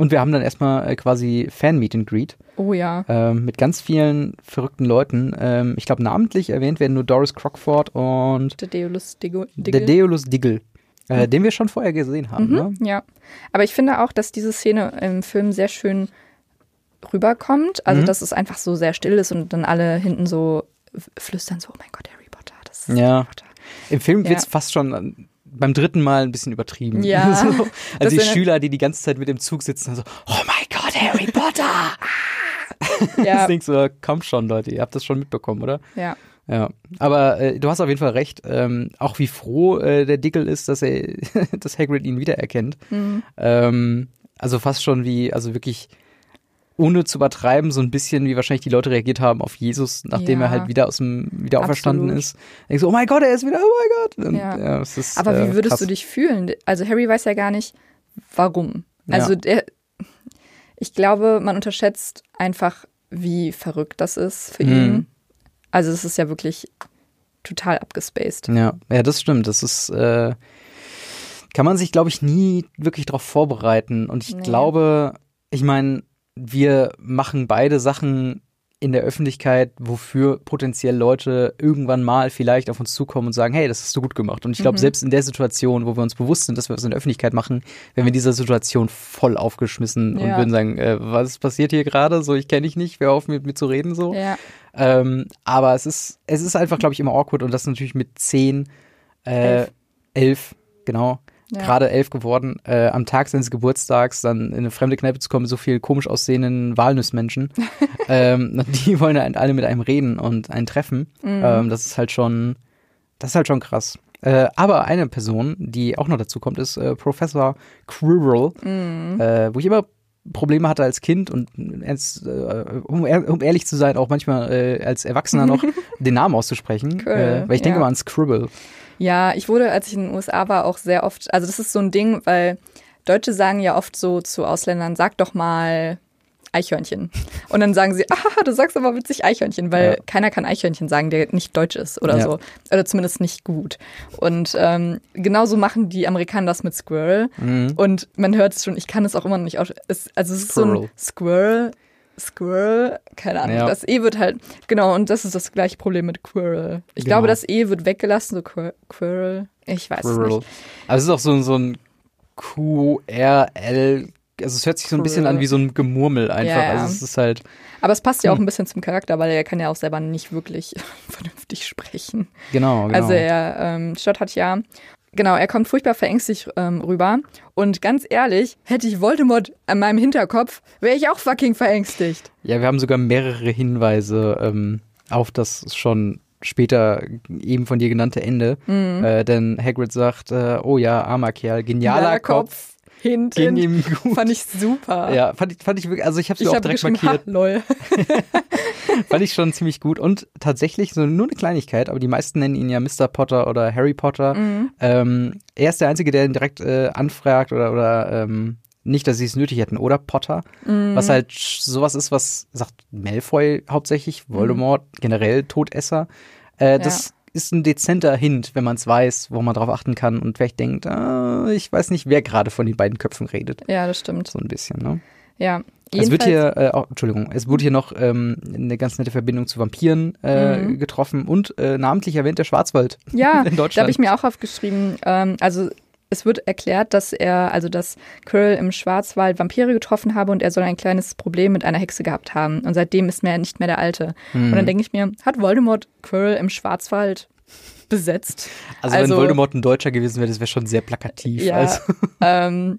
und wir haben dann erstmal äh, quasi Fan-Meet and Greet. Oh ja. ähm, mit ganz vielen verrückten Leuten. Ähm, ich glaube, namentlich erwähnt werden nur Doris Crockford und Der Deolus Diggle. der Deolus Diggle, äh, den wir schon vorher gesehen haben. Ne? Mhm, ja. Aber ich finde auch, dass diese Szene im Film sehr schön rüberkommt. Also, Mhm. dass es einfach so sehr still ist und dann alle hinten so flüstern so, oh mein Gott, Harry Potter, das ist Ja. Harry Potter. Im Film Ja. wird's fast schon äh, beim dritten Mal ein bisschen übertrieben. Ja. [LAUGHS] so, [LAUGHS] also die Schüler, die die ganze Zeit mit dem Zug sitzen so, oh mein Gott, Harry Potter! [LAUGHS] Ja, Das denkst du, komm schon, Leute, ihr habt das schon mitbekommen, oder? ja. Ja, aber äh, du hast auf jeden Fall recht. Ähm, auch wie froh äh, der Dickel ist, dass er, dass Hagrid ihn wiedererkennt. Mhm. Ähm, also fast schon wie, also wirklich ohne zu übertreiben, so ein bisschen wie wahrscheinlich die Leute reagiert haben auf Jesus, nachdem Ja. er halt wieder aus dem wieder auferstanden ist. Denkst du, oh mein Gott, er ist wieder, oh mein Gott. Und, Ja. ja. ist, Aber äh, wie würdest krass. du dich fühlen? Also, Harry weiß ja gar nicht, warum. Also, der, ich glaube, man unterschätzt einfach, wie verrückt das ist für Mhm. ihn. Also, es ist ja wirklich total abgespaced. Ja, ja, das stimmt. Das ist, äh, kann man sich, glaube ich, nie wirklich darauf vorbereiten. Und ich Nee. glaube, ich meine, wir machen beide Sachen in der Öffentlichkeit, wofür potenziell Leute irgendwann mal vielleicht auf uns zukommen und sagen, hey, das hast du gut gemacht. Und ich glaube, Mhm. selbst in der Situation, wo wir uns bewusst sind, dass wir was in der Öffentlichkeit machen, wären wir in dieser Situation voll aufgeschmissen und Ja. würden sagen, äh, was passiert hier gerade? So, ich kenne dich nicht, wer auf mit mir zu reden so. Ja, Ähm, aber es ist, es ist einfach, glaube ich, immer awkward und das natürlich mit zehn, äh, Elf. elf, genau, Ja. gerade elf geworden, äh, am Tag seines Geburtstags dann in eine fremde Kneipe zu kommen so viel komisch aussehenden Walnussmenschen. [LAUGHS] ähm, die wollen halt alle mit einem reden und einen treffen. Mhm. Ähm, das ist halt schon, das ist halt schon krass. Äh, aber eine Person, die auch noch dazu kommt, ist äh, Professor Quirrell, Mhm. äh, wo ich immer Probleme hatte als Kind und ernst, äh, um, um ehrlich zu sein, auch manchmal äh, als Erwachsener noch [LAUGHS] den Namen auszusprechen. Quirrell, äh, weil ich denke ja. mal an Scribble. Ja, ich wurde, als ich in den USA war, auch sehr oft, also das ist so ein Ding, weil Deutsche sagen ja oft so zu Ausländern, sag doch mal Eichhörnchen. Und dann sagen sie, [LAUGHS] ah, du sagst aber witzig Eichhörnchen, weil Ja. keiner kann Eichhörnchen sagen, der nicht deutsch ist oder Ja. so. Oder zumindest nicht gut. Und ähm, genauso machen die Amerikaner das mit Squirrel. Mhm. Und man hört es schon, ich kann es auch immer noch nicht aus. Also es ist so ein Squirrel. Squirrel, keine Ahnung. Ja. Das E wird halt, genau, und das ist das gleiche Problem mit Quirrell. Ich Genau. glaube, das E wird weggelassen, so Quir Quirrell. Ich weiß es Squirrel. nicht. Aber es ist auch so, so ein Q-R-L. Also es hört sich so ein bisschen Quirrell. an wie so ein Gemurmel einfach. Ja, ja. Also es ist halt, Aber es passt ja auch Hm. ein bisschen zum Charakter, weil er kann ja auch selber nicht wirklich [LAUGHS] vernünftig sprechen. genau, genau. Also er ähm, stottert ja. Genau, er kommt furchtbar verängstigt ähm, rüber. Und ganz ehrlich, hätte ich Voldemort an meinem Hinterkopf, wäre ich auch fucking verängstigt. ja, wir haben sogar mehrere Hinweise ähm, auf das schon später eben von dir genannte Ende. Mhm. Äh, denn Hagrid sagt, äh, oh ja, armer Kerl, genialer Genialer Kopf. Hinten. Ging ihm gut. Fand ich super. Ja, fand ich, fand ich wirklich, also ich habe sie Ich auch habe direkt markiert. ha, lol. [LAUGHS] Fand ich schon ziemlich gut. Und tatsächlich, so nur eine Kleinigkeit, aber die meisten nennen ihn ja Mr. Potter oder Harry Potter. Mhm. Ähm, er ist der Einzige, der ihn direkt äh, anfragt oder, oder ähm, nicht, dass sie es nötig hätten, oder Potter. Mhm. Was halt sowas ist, was sagt Malfoy hauptsächlich, Voldemort, generell Todesser. Äh, das ist ein dezenter Hint, wenn man es weiß, wo man drauf achten kann und vielleicht denkt, ah, ich weiß nicht, wer gerade von den beiden Köpfen redet. Ja, das stimmt. So ein bisschen, ne? Ja. Es wird hier, äh, oh, Entschuldigung, es wurde hier noch ähm, eine ganz nette Verbindung zu Vampiren äh, Mhm. getroffen und äh, namentlich erwähnt der Schwarzwald Ja, [LAUGHS] in da Deutschland. habe ich mir auch aufgeschrieben, ähm, also es wird erklärt, dass er, also dass Quirrell im Schwarzwald Vampire getroffen habe und er soll ein kleines Problem mit einer Hexe gehabt haben. Und seitdem ist er nicht mehr der Alte. Mhm. Und dann denke ich mir, hat Voldemort Quirrell im Schwarzwald besetzt. Also, Also- wenn Voldemort ein Deutscher gewesen wäre, das wäre schon sehr plakativ. Ja, Also, [LAUGHS] ähm,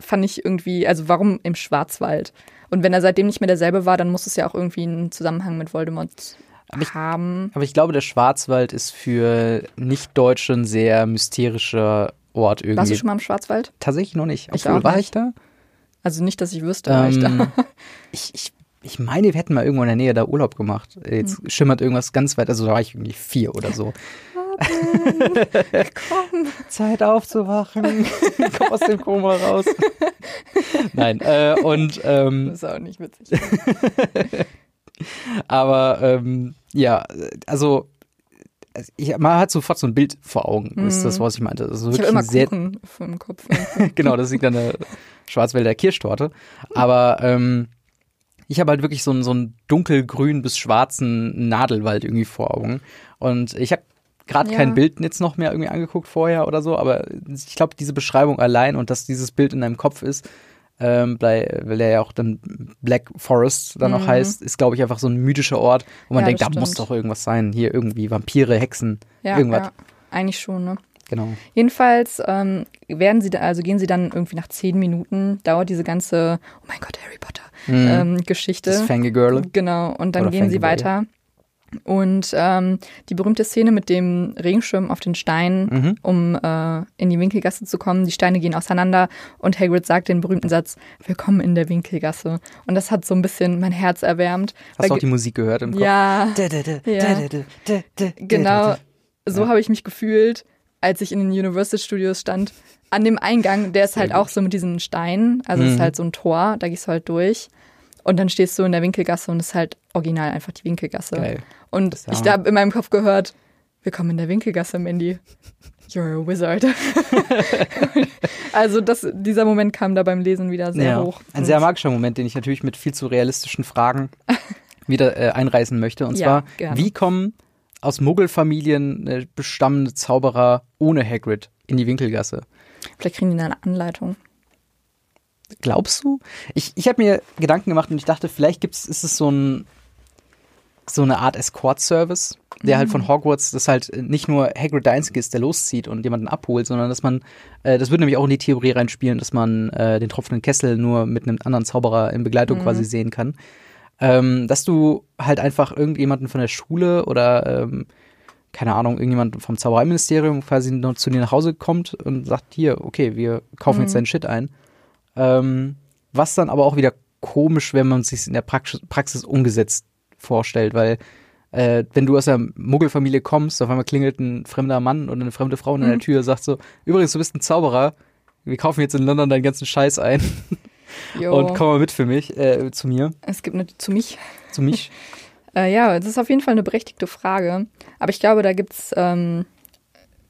fand ich irgendwie, also warum im Schwarzwald? Und wenn er seitdem nicht mehr derselbe war, dann muss es ja auch irgendwie einen Zusammenhang mit Voldemort ich- haben. aber ich glaube, der Schwarzwald ist für Nicht-Deutsche ein sehr mysterischer Ort irgendwie. Warst du schon mal im Schwarzwald? Tatsächlich noch nicht. Ich Obwohl, auch war nicht. ich da? Also nicht, dass ich wüsste, war ich da. Ähm, [LAUGHS] ich, ich, ich meine, wir hätten mal irgendwo in der Nähe da Urlaub gemacht. Jetzt Hm. schimmert irgendwas ganz weit, also da war ich irgendwie vier oder so. [LAUGHS] Komm. Zeit aufzuwachen. [LAUGHS] Komm aus dem Koma raus. Nein, äh, und ähm, Das ist auch nicht witzig. aber ähm, ja, also ich, man hat sofort so ein Bild vor Augen, ist das, was ich meinte. Also Mhm. Ich wirklich habe immer sehr, Kuchen im Kopf. [LAUGHS] genau, das liegt an der Schwarzwälder Kirschtorte. Aber ähm, ich habe halt wirklich so einen, so einen dunkelgrün bis schwarzen Nadelwald irgendwie vor Augen. Und ich habe gerade Ja. kein Bild jetzt noch mehr irgendwie angeguckt vorher oder so, aber ich glaube, diese Beschreibung allein und dass dieses Bild in deinem Kopf ist, ähm, bei, weil der ja auch dann Black Forest dann auch heißt, ist, glaube ich, einfach so ein mythischer Ort, wo man Mhm. Ja, denkt, da das muss stimmt. doch irgendwas sein. Hier irgendwie Vampire, Hexen, Ja, irgendwas. ja, eigentlich schon, ne? Genau. Jedenfalls ähm, werden sie da, also gehen sie dann irgendwie nach zehn Minuten, dauert diese ganze, oh mein Gott, Harry Potter ähm, Geschichte. Mhm. Das Fangirl. Genau, und dann Oder gehen sie Fangirl. weiter. Und ähm, die berühmte Szene mit dem Regenschirm auf den Steinen, Mhm. um äh, in die Winkelgasse zu kommen. Die Steine gehen auseinander und Hagrid sagt den berühmten Satz, willkommen in der Winkelgasse. Und das hat so ein bisschen mein Herz erwärmt. Hast du auch die Musik gehört im Kopf? Ja. genau so habe ich mich gefühlt, als ich in den Universal Studios stand. An dem Eingang, der ist halt auch so mit diesen Steinen, also es ist Mhm. halt so ein Tor, da gehst du halt durch. Und dann stehst du in der Winkelgasse und es ist halt original einfach die Winkelgasse. Geil. Und ich habe in meinem Kopf gehört, willkommen in der Winkelgasse, Mandy. You're a wizard. [LAUGHS] also das, dieser Moment kam da beim Lesen wieder sehr ja. hoch. Ein sehr magischer Moment, den ich natürlich mit viel zu realistischen Fragen [LAUGHS] wieder äh, einreißen möchte. Und Ja, zwar, gerne. wie kommen aus Muggelfamilien äh, bestammende Zauberer ohne Hagrid in die Winkelgasse? Vielleicht kriegen die eine Anleitung. Glaubst du? Ich, ich habe mir Gedanken gemacht und ich dachte, vielleicht gibt's, ist es so ein so eine Art Escort-Service, der halt Mhm. von Hogwarts, das halt nicht nur Hagrid der Einzige ist, der loszieht und jemanden abholt, sondern dass man, äh, das würde nämlich auch in die Theorie reinspielen, dass man äh, den tropfenden Kessel nur mit einem anderen Zauberer in Begleitung quasi sehen kann. Ähm, dass du halt einfach irgendjemanden von der Schule oder ähm, keine Ahnung, irgendjemand vom Zaubereiministerium quasi zu dir nach Hause kommt und sagt, hier, okay, wir kaufen jetzt deinen Shit ein. Ähm, was dann aber auch wieder komisch, wenn man sich in der Praxis, Praxis umgesetzt vorstellt, weil äh, wenn du aus der Muggelfamilie kommst, auf einmal klingelt ein fremder Mann oder eine fremde Frau an der Tür, sagt so, übrigens, du bist ein Zauberer, wir kaufen jetzt in London deinen ganzen Scheiß ein [LAUGHS] Jo, und komm mal mit für mich, äh, zu mir, es gibt eine zu mich. zu mich. [LAUGHS] Äh, ja, das ist auf jeden Fall eine berechtigte Frage. Aber ich glaube, da gibt's ähm,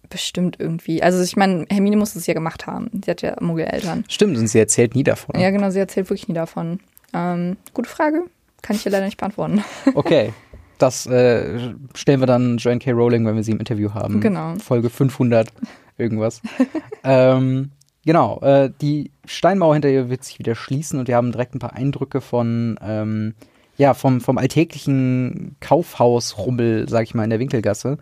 bestimmt irgendwie. Also ich meine, Hermine muss es ja gemacht haben. Sie hat ja Muggeleltern. Stimmt, und sie erzählt nie davon. Ja, genau, sie erzählt wirklich nie davon. Ähm, gute Frage. Kann ich dir leider nicht beantworten. [LAUGHS] Okay, das äh, stellen wir dann Joanne K. Rowling, wenn wir sie im Interview haben. Genau. Folge 500 irgendwas. [LAUGHS] ähm, genau, äh, die Steinmauer hinter ihr wird sich wieder schließen und wir haben direkt ein paar Eindrücke von, ähm, ja, vom, vom alltäglichen Kaufhausrummel, sag ich mal, in der Winkelgasse.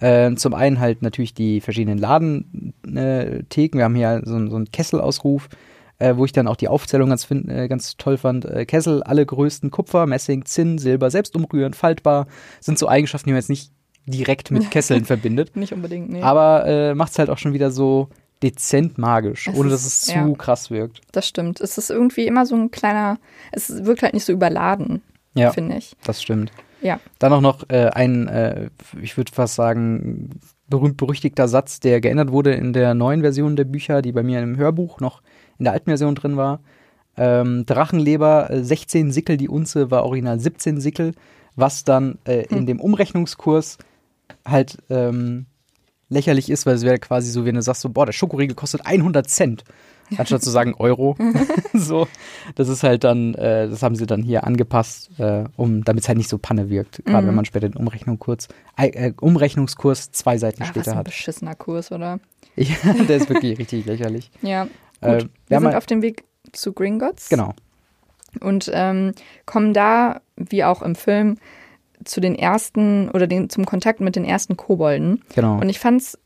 Ähm, zum einen halt natürlich die verschiedenen Ladentheken. Äh, wir haben hier so, einen- so einen Kesselausruf, äh, wo ich dann auch die Aufzählung ganz, äh, ganz toll fand. Äh, Kessel, alle größten Kupfer, Messing, Zinn, Silber, selbst umrühren, faltbar, sind so Eigenschaften, die man jetzt nicht direkt mit [LAUGHS] Kesseln verbindet. nicht unbedingt, nee. Aber äh, macht es halt auch schon wieder so dezent magisch, Es ohne ist- dass es zu ja. krass wirkt. das stimmt. Es ist irgendwie immer so ein kleiner, es wirkt halt nicht so überladen, Ja, finde ich. das stimmt. Ja. Dann auch noch äh, ein, äh, ich würde fast sagen, berühmt-berüchtigter Satz, der geändert wurde in der neuen Version der Bücher, die bei mir im Hörbuch noch in der alten Version drin war. Ähm, Drachenleber, äh, 16 Sickel die Unze, war original 17 Sickel, was dann äh, in dem Umrechnungskurs halt ähm, lächerlich ist, weil es wäre quasi so, wenn du sagst, so, boah, der Schokoriegel kostet 100 Cent, [LAUGHS] anstatt zu sagen Euro. [LAUGHS] so, das ist halt dann, äh, das haben sie dann hier angepasst, äh, um, damit es halt nicht so Panne wirkt, gerade wenn man später den Umrechnungskurs, äh, Umrechnungskurs zwei Seiten Ach, was später ein hat. beschissener Kurs, oder? [LAUGHS] Ja, der ist wirklich richtig lächerlich. Ja, gut. Äh, wir wir sind mal- auf dem Weg zu Gringotts. Genau. Und ähm, kommen da, wie auch im Film, zu den ersten oder den, zum Kontakt mit den ersten Kobolden. Genau. Und ich fand es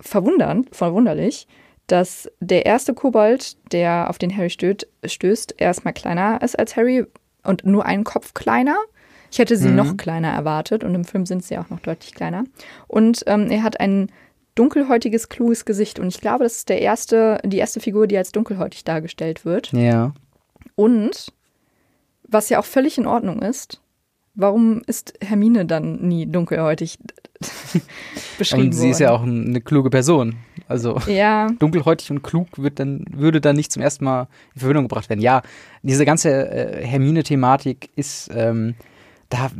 verwundernd, verwunderlich, dass der erste Kobold, der auf den Harry stößt, stößt erstmal kleiner ist als Harry und nur einen Kopf kleiner. Ich hätte sie Mhm. noch kleiner erwartet und im Film sind sie auch noch deutlich kleiner. Und ähm, er hat ein dunkelhäutiges, kluges Gesicht und ich glaube, das ist der erste, die erste Figur, die als dunkelhäutig dargestellt wird. ja. Und was ja auch völlig in Ordnung ist, warum ist Hermine dann nie dunkelhäutig [LAUGHS] beschrieben Und sie ist worden? ja auch eine kluge Person. Also Ja, [LAUGHS] dunkelhäutig und klug wird dann, würde dann nicht zum ersten Mal in Verbindung gebracht werden. Ja, diese ganze äh, Hermine-Thematik ist, ähm, da,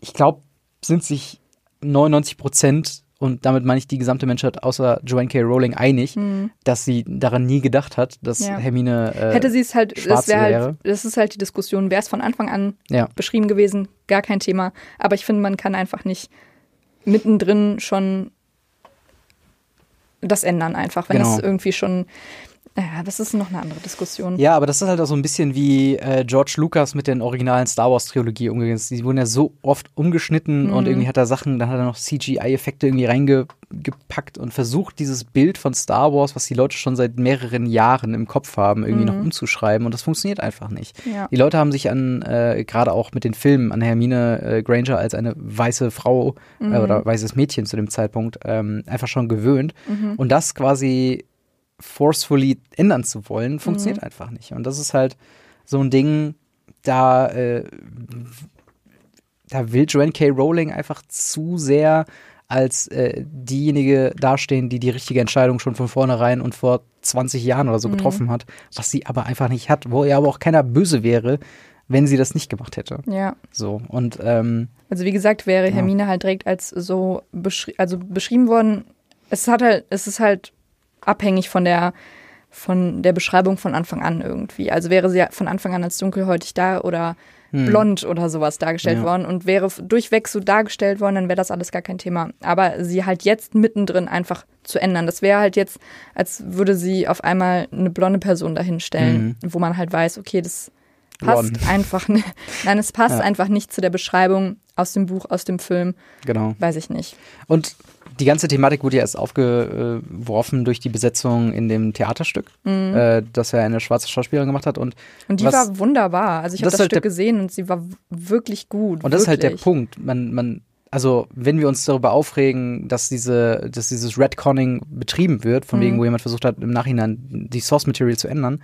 ich glaube, sind sich 99 Prozent, und damit meine ich die gesamte Menschheit außer Joanne K. Rowling einig, dass sie daran nie gedacht hat, dass. Ja. Hermine äh, hätte sie es halt, das schwarz wäre. halt, das ist halt die Diskussion, wäre es von Anfang an Ja. beschrieben gewesen, gar kein Thema. Aber ich finde, man kann einfach nicht mittendrin schon das ändern einfach, wenn Genau. es irgendwie schon, naja, das ist noch eine andere Diskussion. Ja, aber das ist halt auch so ein bisschen wie äh, George Lucas mit den originalen Star Wars Trilogie umgegangen ist. Die wurden ja so oft umgeschnitten und irgendwie hat er Sachen, dann hat er noch CGI-Effekte irgendwie reingepackt und versucht, dieses Bild von Star Wars, was die Leute schon seit mehreren Jahren im Kopf haben, irgendwie noch umzuschreiben und das funktioniert einfach nicht. Ja. Die Leute haben sich an, äh, gerade auch mit den Filmen, an Hermine äh, Granger als eine weiße Frau äh, oder weißes Mädchen zu dem Zeitpunkt ähm, einfach schon gewöhnt. Und das quasi forcefully ändern zu wollen, funktioniert einfach nicht. Und das ist halt so ein Ding, da, äh, da will Joanne K. Rowling einfach zu sehr als äh, diejenige dastehen, die die richtige Entscheidung schon von vornherein und vor 20 Jahren oder so getroffen hat, was sie aber einfach nicht hat, wo ihr aber auch keiner böse wäre, wenn sie das nicht gemacht hätte. Ja. So, und ähm, Also wie gesagt, wäre Hermine halt direkt als so beschri also beschrieben worden. Es hat halt, es ist halt abhängig von der von der Beschreibung von Anfang an irgendwie. Also wäre sie ja von Anfang an als dunkelhäutig da oder blond oder sowas dargestellt Hm. Ja. worden und wäre durchweg so dargestellt worden, dann wäre das alles gar kein Thema. Aber sie halt jetzt mittendrin einfach zu ändern, das wäre halt jetzt, als würde sie auf einmal eine blonde Person dahinstellen, wo man halt weiß, okay, das passt Hm. Blond. einfach nicht. Nein, es passt Ja. einfach nicht zu der Beschreibung aus dem Buch, aus dem Film. genau. Weiß ich nicht. Und die ganze Thematik wurde ja erst aufgeworfen durch die Besetzung in dem Theaterstück, äh, das ja eine schwarze Schauspielerin gemacht hat. Und, Und die was, war wunderbar. Also ich habe Das das, halt Stück der- gesehen und sie war wirklich gut. und das ist halt der. Punkt. Man, man, also wenn wir uns darüber aufregen, dass diese, dass dieses Redconning betrieben wird, von wegen, wo jemand versucht hat, im Nachhinein die Source Material zu ändern,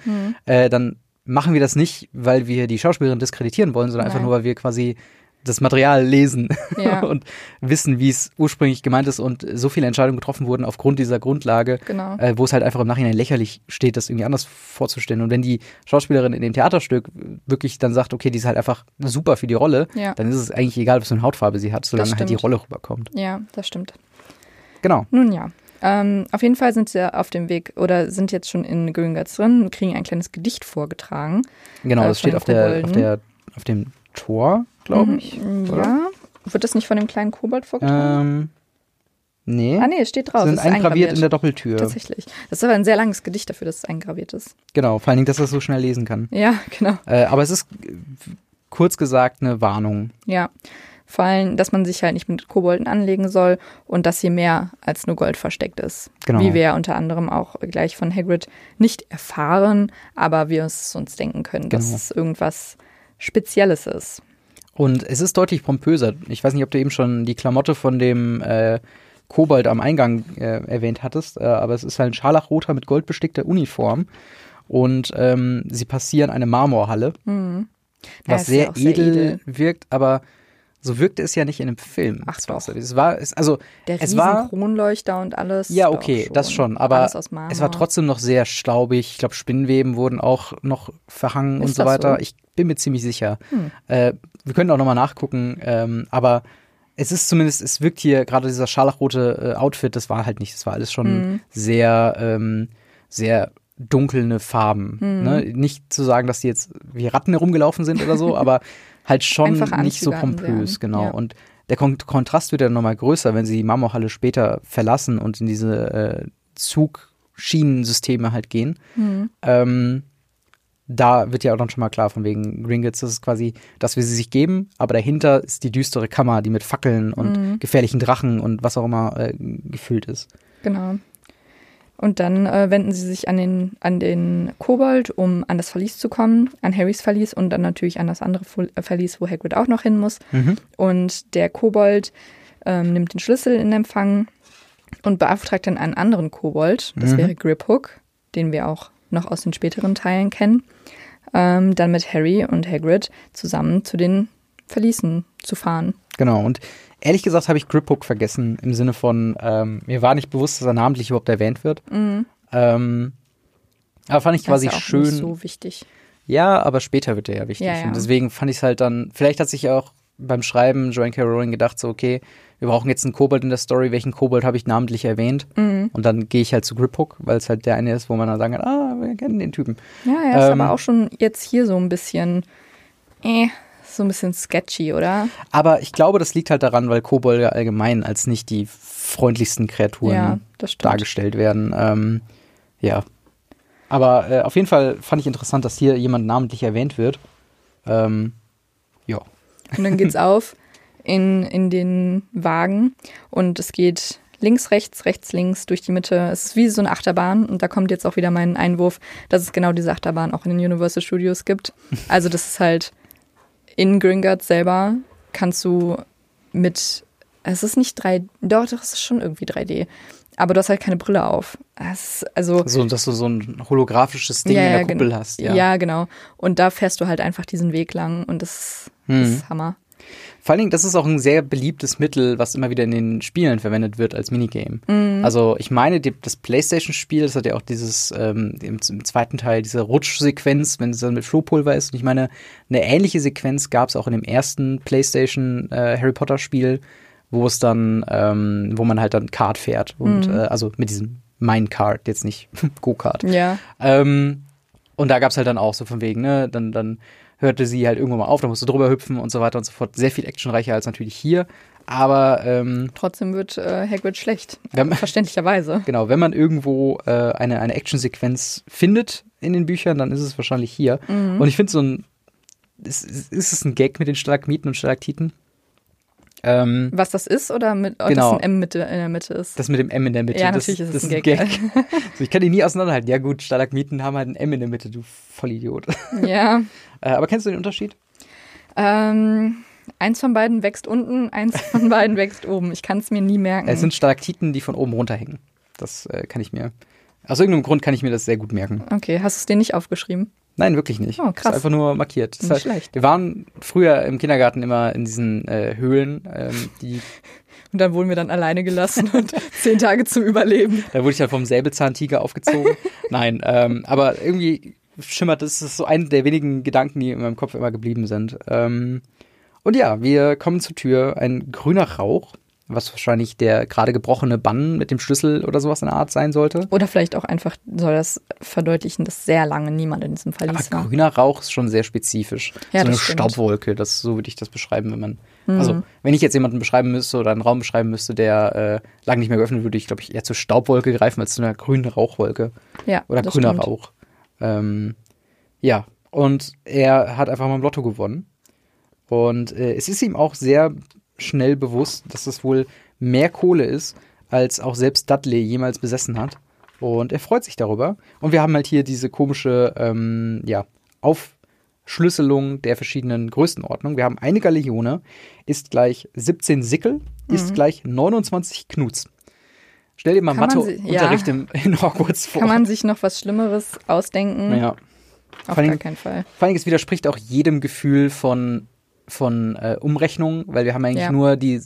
äh, dann machen wir das nicht, weil wir die Schauspielerin diskreditieren wollen, sondern einfach Nein. nur, weil wir quasi das Material lesen [LAUGHS] Ja. und wissen, wie es ursprünglich gemeint ist und so viele Entscheidungen getroffen wurden aufgrund dieser Grundlage, Genau. äh, wo es halt einfach im Nachhinein lächerlich steht, das irgendwie anders vorzustellen. Und wenn die Schauspielerin in dem Theaterstück wirklich dann sagt, okay, die ist halt einfach super für die Rolle, Ja. dann ist es eigentlich egal, was für eine Hautfarbe sie hat, solange halt die. Rolle rüberkommt. Ja, das stimmt. Genau. Nun ja. Ähm, auf jeden Fall sind sie auf dem Weg oder sind jetzt schon in Gringotts drin und kriegen ein kleines Gedicht vorgetragen. Genau, Äh, das steht auf der, auf der, auf dem Tor, glaube ich. oder? Ja. Wird das nicht von dem kleinen Kobold vorgetragen? Ähm, nee. ah, nee, es steht drauf. sind es ist eingraviert in der Doppeltür. Tatsächlich. Das ist aber ein sehr langes Gedicht dafür, dass es eingraviert ist. Genau, vor allen Dingen, dass er es so schnell lesen kann. Ja, genau. Äh, aber es ist kurz gesagt eine Warnung. Ja. Vor allem, dass man sich halt nicht mit Kobolden anlegen soll und dass hier mehr als nur Gold versteckt ist. Genau. Wie wir ja unter anderem auch gleich von Hagrid nicht erfahren, aber wir es uns denken können, dass Genau. es irgendwas Spezielles ist. Und es ist deutlich pompöser. Ich weiß nicht, ob du eben schon die Klamotte von dem äh, Kobold am Eingang äh, erwähnt hattest, äh, aber es ist halt ein scharlachroter mit gold bestickter Uniform. Und ähm, sie passieren eine Marmorhalle, Ja, was sehr, auch sehr edel, edel. wirkt, aber so wirkte es ja nicht in dem Film. Ach Es war doch. so- Es war, es, also Der es war Kronleuchter und alles. Ja, okay, das schon. Aber es war trotzdem noch sehr staubig. Ich glaube, Spinnweben wurden auch noch verhangen Ist und so weiter. so? Ich bin mir ziemlich sicher. Hm. Äh, wir können auch nochmal nachgucken. Ähm, aber es ist zumindest, es wirkt hier gerade dieser scharlachrote äh, Outfit, das war halt nicht. Das war alles schon Hm. sehr, ähm, sehr dunkelne Farben. Hm. Ne? Nicht zu sagen, dass die jetzt wie Ratten herumgelaufen sind oder so, [LAUGHS] aber halt schon nicht so pompös, genau. Ja. Und der Kon Kontrast wird ja nochmal größer, wenn sie die Marmorhalle später verlassen und in diese äh, Zugschienensysteme halt gehen. Hm. Ähm, da wird ja auch dann schon mal klar von wegen Gringotts, das ist quasi, dass wir sie sich geben, aber dahinter ist die düstere Kammer, die mit Fackeln und Mhm. gefährlichen Drachen und was auch immer äh, gefüllt ist. Genau. Und dann äh, wenden sie sich an den, an den Kobold, um an das Verlies zu kommen, an Harrys Verlies und dann natürlich an das andere äh, Verlies, wo Hagrid auch noch hin muss. Mhm. Und der Kobold ähm, nimmt den Schlüssel in Empfang und beauftragt dann einen anderen Kobold, das Mhm. wäre Griphook, den wir auch noch aus den späteren Teilen kennen, ähm, dann mit Harry und Hagrid zusammen zu den Verließen zu fahren. Genau, und ehrlich gesagt habe ich Griphook vergessen, im Sinne von, ähm, mir war nicht bewusst, dass er namentlich überhaupt erwähnt wird. Ähm, aber fand ich Mhm. Das quasi ist ja auch schön. nicht so wichtig. Ja, aber später wird er ja wichtig. Ja, ja. Und deswegen fand ich es halt dann, vielleicht hat sich auch beim Schreiben Joanne K. Rowling gedacht, so, okay, wir brauchen jetzt einen Kobold in der Story, welchen Kobold habe ich namentlich erwähnt? Mhm. Und dann gehe ich halt zu Griphook, weil es halt der eine ist, wo man dann sagen kann, ah, wir kennen den Typen. Ja, er ist Ähm, aber auch schon jetzt hier so ein bisschen, äh, so ein bisschen sketchy, oder? Aber ich glaube, das liegt halt daran, weil Kobolde allgemein als nicht die freundlichsten Kreaturen Ja, dargestellt werden. Ähm, ja. Aber äh, auf jeden Fall fand ich interessant, dass hier jemand namentlich erwähnt wird. Ähm, ja. Und dann geht's [LAUGHS] auf in, in den Wagen und es geht links, rechts, rechts, links durch die Mitte. Es ist wie so eine Achterbahn und da kommt jetzt auch wieder mein Einwurf, dass es genau diese Achterbahn auch in den Universal Studios gibt. [LAUGHS] Also das ist halt in Gringotts selber kannst du mit, es ist nicht 3D, doch, doch, es ist schon irgendwie 3D. Aber du hast halt keine Brille auf. Also So, dass du so ein holographisches Ding in der gen- Kuppel hast. Ja. ja, genau. Und da fährst du halt einfach diesen Weg lang und das, das Mhm. ist Hammer. Vor allen Dingen, das ist auch ein sehr beliebtes Mittel, was immer wieder in den Spielen verwendet wird als Minigame. Also ich meine, die, das PlayStation-Spiel, das hat ja auch dieses ähm, im, im zweiten Teil diese Rutschsequenz, wenn es dann mit Flohpulver ist. Und ich meine, eine ähnliche Sequenz gab es auch in dem ersten PlayStation äh, Harry Potter Spiel, wo es dann, ähm, wo man halt dann Kart fährt und äh, also mit diesem Minecart, jetzt nicht [LAUGHS] Go-Kart. Ja. Ähm, und da gab's halt dann auch so von wegen, ne, dann, dann hörte sie halt irgendwann mal auf, da musst du drüber hüpfen und so weiter und so fort. Sehr viel actionreicher als natürlich hier. Aber ähm, Trotzdem wird äh, Hagrid schlecht. Man- Verständlicherweise. [LAUGHS] genau, wenn man irgendwo äh, eine, eine Actionsequenz findet in den Büchern, dann ist es wahrscheinlich hier. Und ich finde so ein, ist, ist ist es ein Gag mit den Stalagmiten und Stalaktiten? Ähm, Was das ist oder mit, ob Genau. das ein M Mitte, in der Mitte ist? das mit dem M in der Mitte. Ja, das, natürlich ist es das ein Gag. so, ich kann die nie auseinanderhalten. Ja gut, Stalagmiten haben halt ein M in der Mitte, du Vollidiot. [LAUGHS] ja. äh, aber kennst du den Unterschied? Ähm, eins von beiden wächst unten, eins von beiden [LAUGHS] wächst oben. Ich kann es mir nie merken. Es sind Stalaktiten, die von oben runterhängen. Das äh, kann ich mir. Aus irgendeinem Grund kann ich mir das sehr gut merken. okay, hast du es dir nicht aufgeschrieben? Nein, wirklich nicht. Oh, krass. Ist einfach nur markiert. Das Nicht heißt, schlecht. Wir waren früher im Kindergarten immer in diesen äh, Höhlen, ähm, die, [LAUGHS] Und dann wurden wir dann alleine gelassen und [LAUGHS] zehn Tage zum Überleben. da wurde ich halt vom Säbelzahntiger aufgezogen. [LAUGHS] Nein, ähm, aber irgendwie schimmert, das ist so ein der wenigen Gedanken, die in meinem Kopf immer geblieben sind. Ähm, und ja, wir kommen zur Tür, ein grüner Rauch, was wahrscheinlich der gerade gebrochene Bann mit dem Schlüssel oder sowas in der Art sein sollte. Oder vielleicht auch einfach soll das verdeutlichen, dass sehr lange niemand in diesem Verlies Aber war. grüner Rauch ist schon sehr spezifisch. Ja, so eine stimmt. Staubwolke, das, so würde ich das beschreiben, wenn man. Mhm. Also, wenn ich jetzt jemanden beschreiben müsste oder einen Raum beschreiben müsste, der äh, lange nicht mehr geöffnet würde, ich glaube ich eher zur Staubwolke greifen als zu einer grünen Rauchwolke. Ja, Oder grüner stimmt. Rauch. Ähm, ja, und er hat einfach mal im Lotto gewonnen. Und äh, es ist ihm auch sehr schnell bewusst, dass es wohl mehr Kohle ist, als auch selbst Dudley jemals besessen hat. Und er freut sich darüber. Und wir haben halt hier diese komische, ähm, ja, Aufschlüsselung der verschiedenen Größenordnungen. Wir haben eine Galeone, ist gleich 17 Sickel, ist gleich 29 Knuts. Stell dir mal Mhm. Matheunterricht im [LAUGHS] in Hogwarts vor. Kann man sich noch was Schlimmeres ausdenken? ja. Auf allem- gar keinen Fall. Vor allem, es widerspricht auch jedem Gefühl von, von äh, Umrechnung, weil wir haben eigentlich Ja. nur die,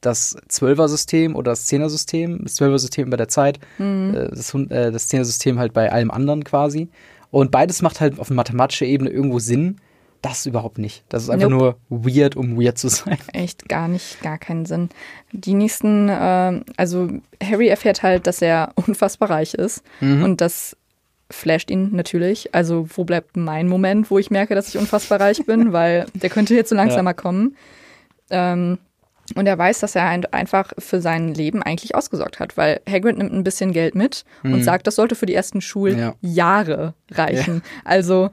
das Zwölfer-System oder das Zehner-System. Das Zwölfer-System bei der Zeit, Mhm. äh, das, äh, das Zehner-System halt bei allem anderen quasi. Und beides macht halt auf mathematischer Ebene irgendwo Sinn. Das überhaupt nicht. Das ist einfach Nope. nur weird, um weird zu [LAUGHS] sein. Echt gar nicht, gar keinen Sinn. Die nächsten, ähm, also Harry erfährt halt, dass er [LAUGHS] unfassbar reich ist Mhm. und das flasht ihn natürlich. Also wo bleibt mein Moment, wo ich merke, dass ich unfassbar reich bin, [LAUGHS] weil der könnte jetzt so langsam Ja. mal kommen. Ähm, Und er weiß, dass er ein, einfach für sein Leben eigentlich ausgesorgt hat, weil Hagrid nimmt ein bisschen Geld mit und sagt, das sollte für die ersten Schuljahre reichen. Also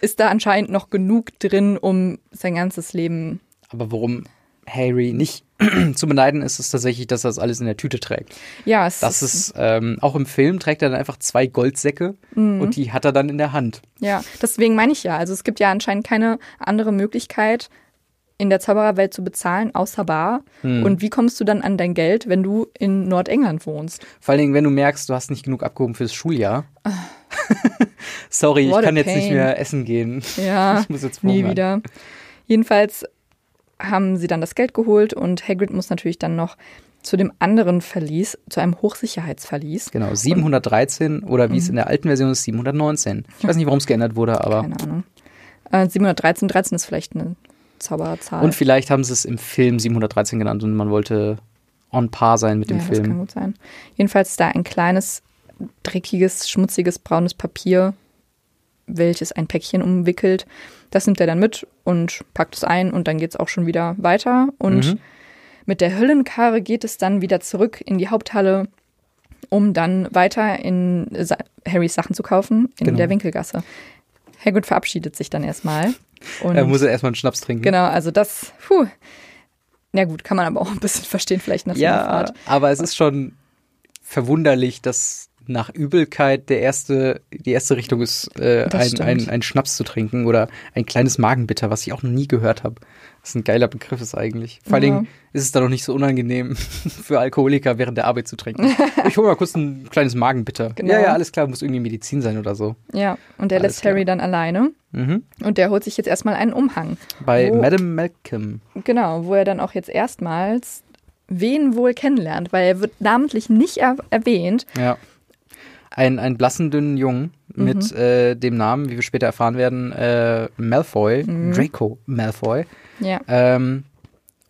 ist da anscheinend noch genug drin, um sein ganzes Leben. Aber worum Harry nicht [CLEARS THROAT] zu beneiden ist, ist tatsächlich, dass er das alles in der Tüte trägt. Ja, es Das ist, ähm, auch im Film trägt er dann einfach zwei Goldsäcke und die hat er dann in der Hand. Ja, deswegen meine ich ja. Also es gibt ja anscheinend keine andere Möglichkeit, in der Zaubererwelt zu bezahlen, außer bar. Hm. Und wie kommst du dann an dein Geld, wenn du in Nordengland wohnst? Vor allen Dingen, wenn du merkst, du hast nicht genug abgehoben fürs Schuljahr. [LAUGHS] Sorry, ich What a kann jetzt nicht mehr essen gehen. Ja, [LAUGHS] Ich muss jetzt nie wieder. Jedenfalls haben sie dann das Geld geholt und Hagrid muss natürlich dann noch zu dem anderen Verlies, zu einem Hochsicherheitsverlies. Genau, 713 oder wie es in der alten Version ist, 719. Ich weiß nicht, warum es geändert wurde, aber. Keine Ahnung. Äh, 713, 13 ist vielleicht eine Zaubererzahl. Und vielleicht haben sie es im Film 713 genannt und man wollte on par sein mit dem ja, Das kann Film. gut sein. Jedenfalls da ein kleines, dreckiges, schmutziges, braunes Papier, welches ein Päckchen umwickelt. Das nimmt er dann mit und packt es ein und dann geht es auch schon wieder weiter. Und Mhm. mit der Höllenkarre geht es dann wieder zurück in die Haupthalle, um dann weiter in Sa Harrys Sachen zu kaufen in Genau. der Winkelgasse. Hagrid verabschiedet sich dann erstmal. Und Er muss ja erstmal einen Schnaps trinken. genau, also das, puh. Na gut, kann man aber auch ein bisschen [LAUGHS] verstehen, vielleicht nach so einer Ja, Fahrt. aber es ist schon verwunderlich, dass nach Übelkeit der erste, die erste Richtung ist, äh, Das ein, ein, ein Schnaps zu trinken oder ein kleines Magenbitter, was ich auch noch nie gehört habe. Was ein geiler Begriff ist eigentlich. Vor allen Ja. Dingen ist es dann noch nicht so unangenehm [LAUGHS] für Alkoholiker während der Arbeit zu trinken. ich hole mal kurz ein kleines Magenbitter. Genau. Ja, ja, alles klar, muss irgendwie Medizin sein oder so. Ja, und der Alles lässt Harry dann alleine Mhm. und der holt sich jetzt erstmal einen Umhang. Bei Wo- Madame Malcolm. Genau, wo er dann auch jetzt erstmals wen wohl kennenlernt, weil er wird namentlich nicht er erwähnt. Ja. Ein, ein blassen, dünnen Jungen mit äh, dem Namen, wie wir später erfahren werden, äh, Malfoy, Draco Malfoy. Ja, Ähm,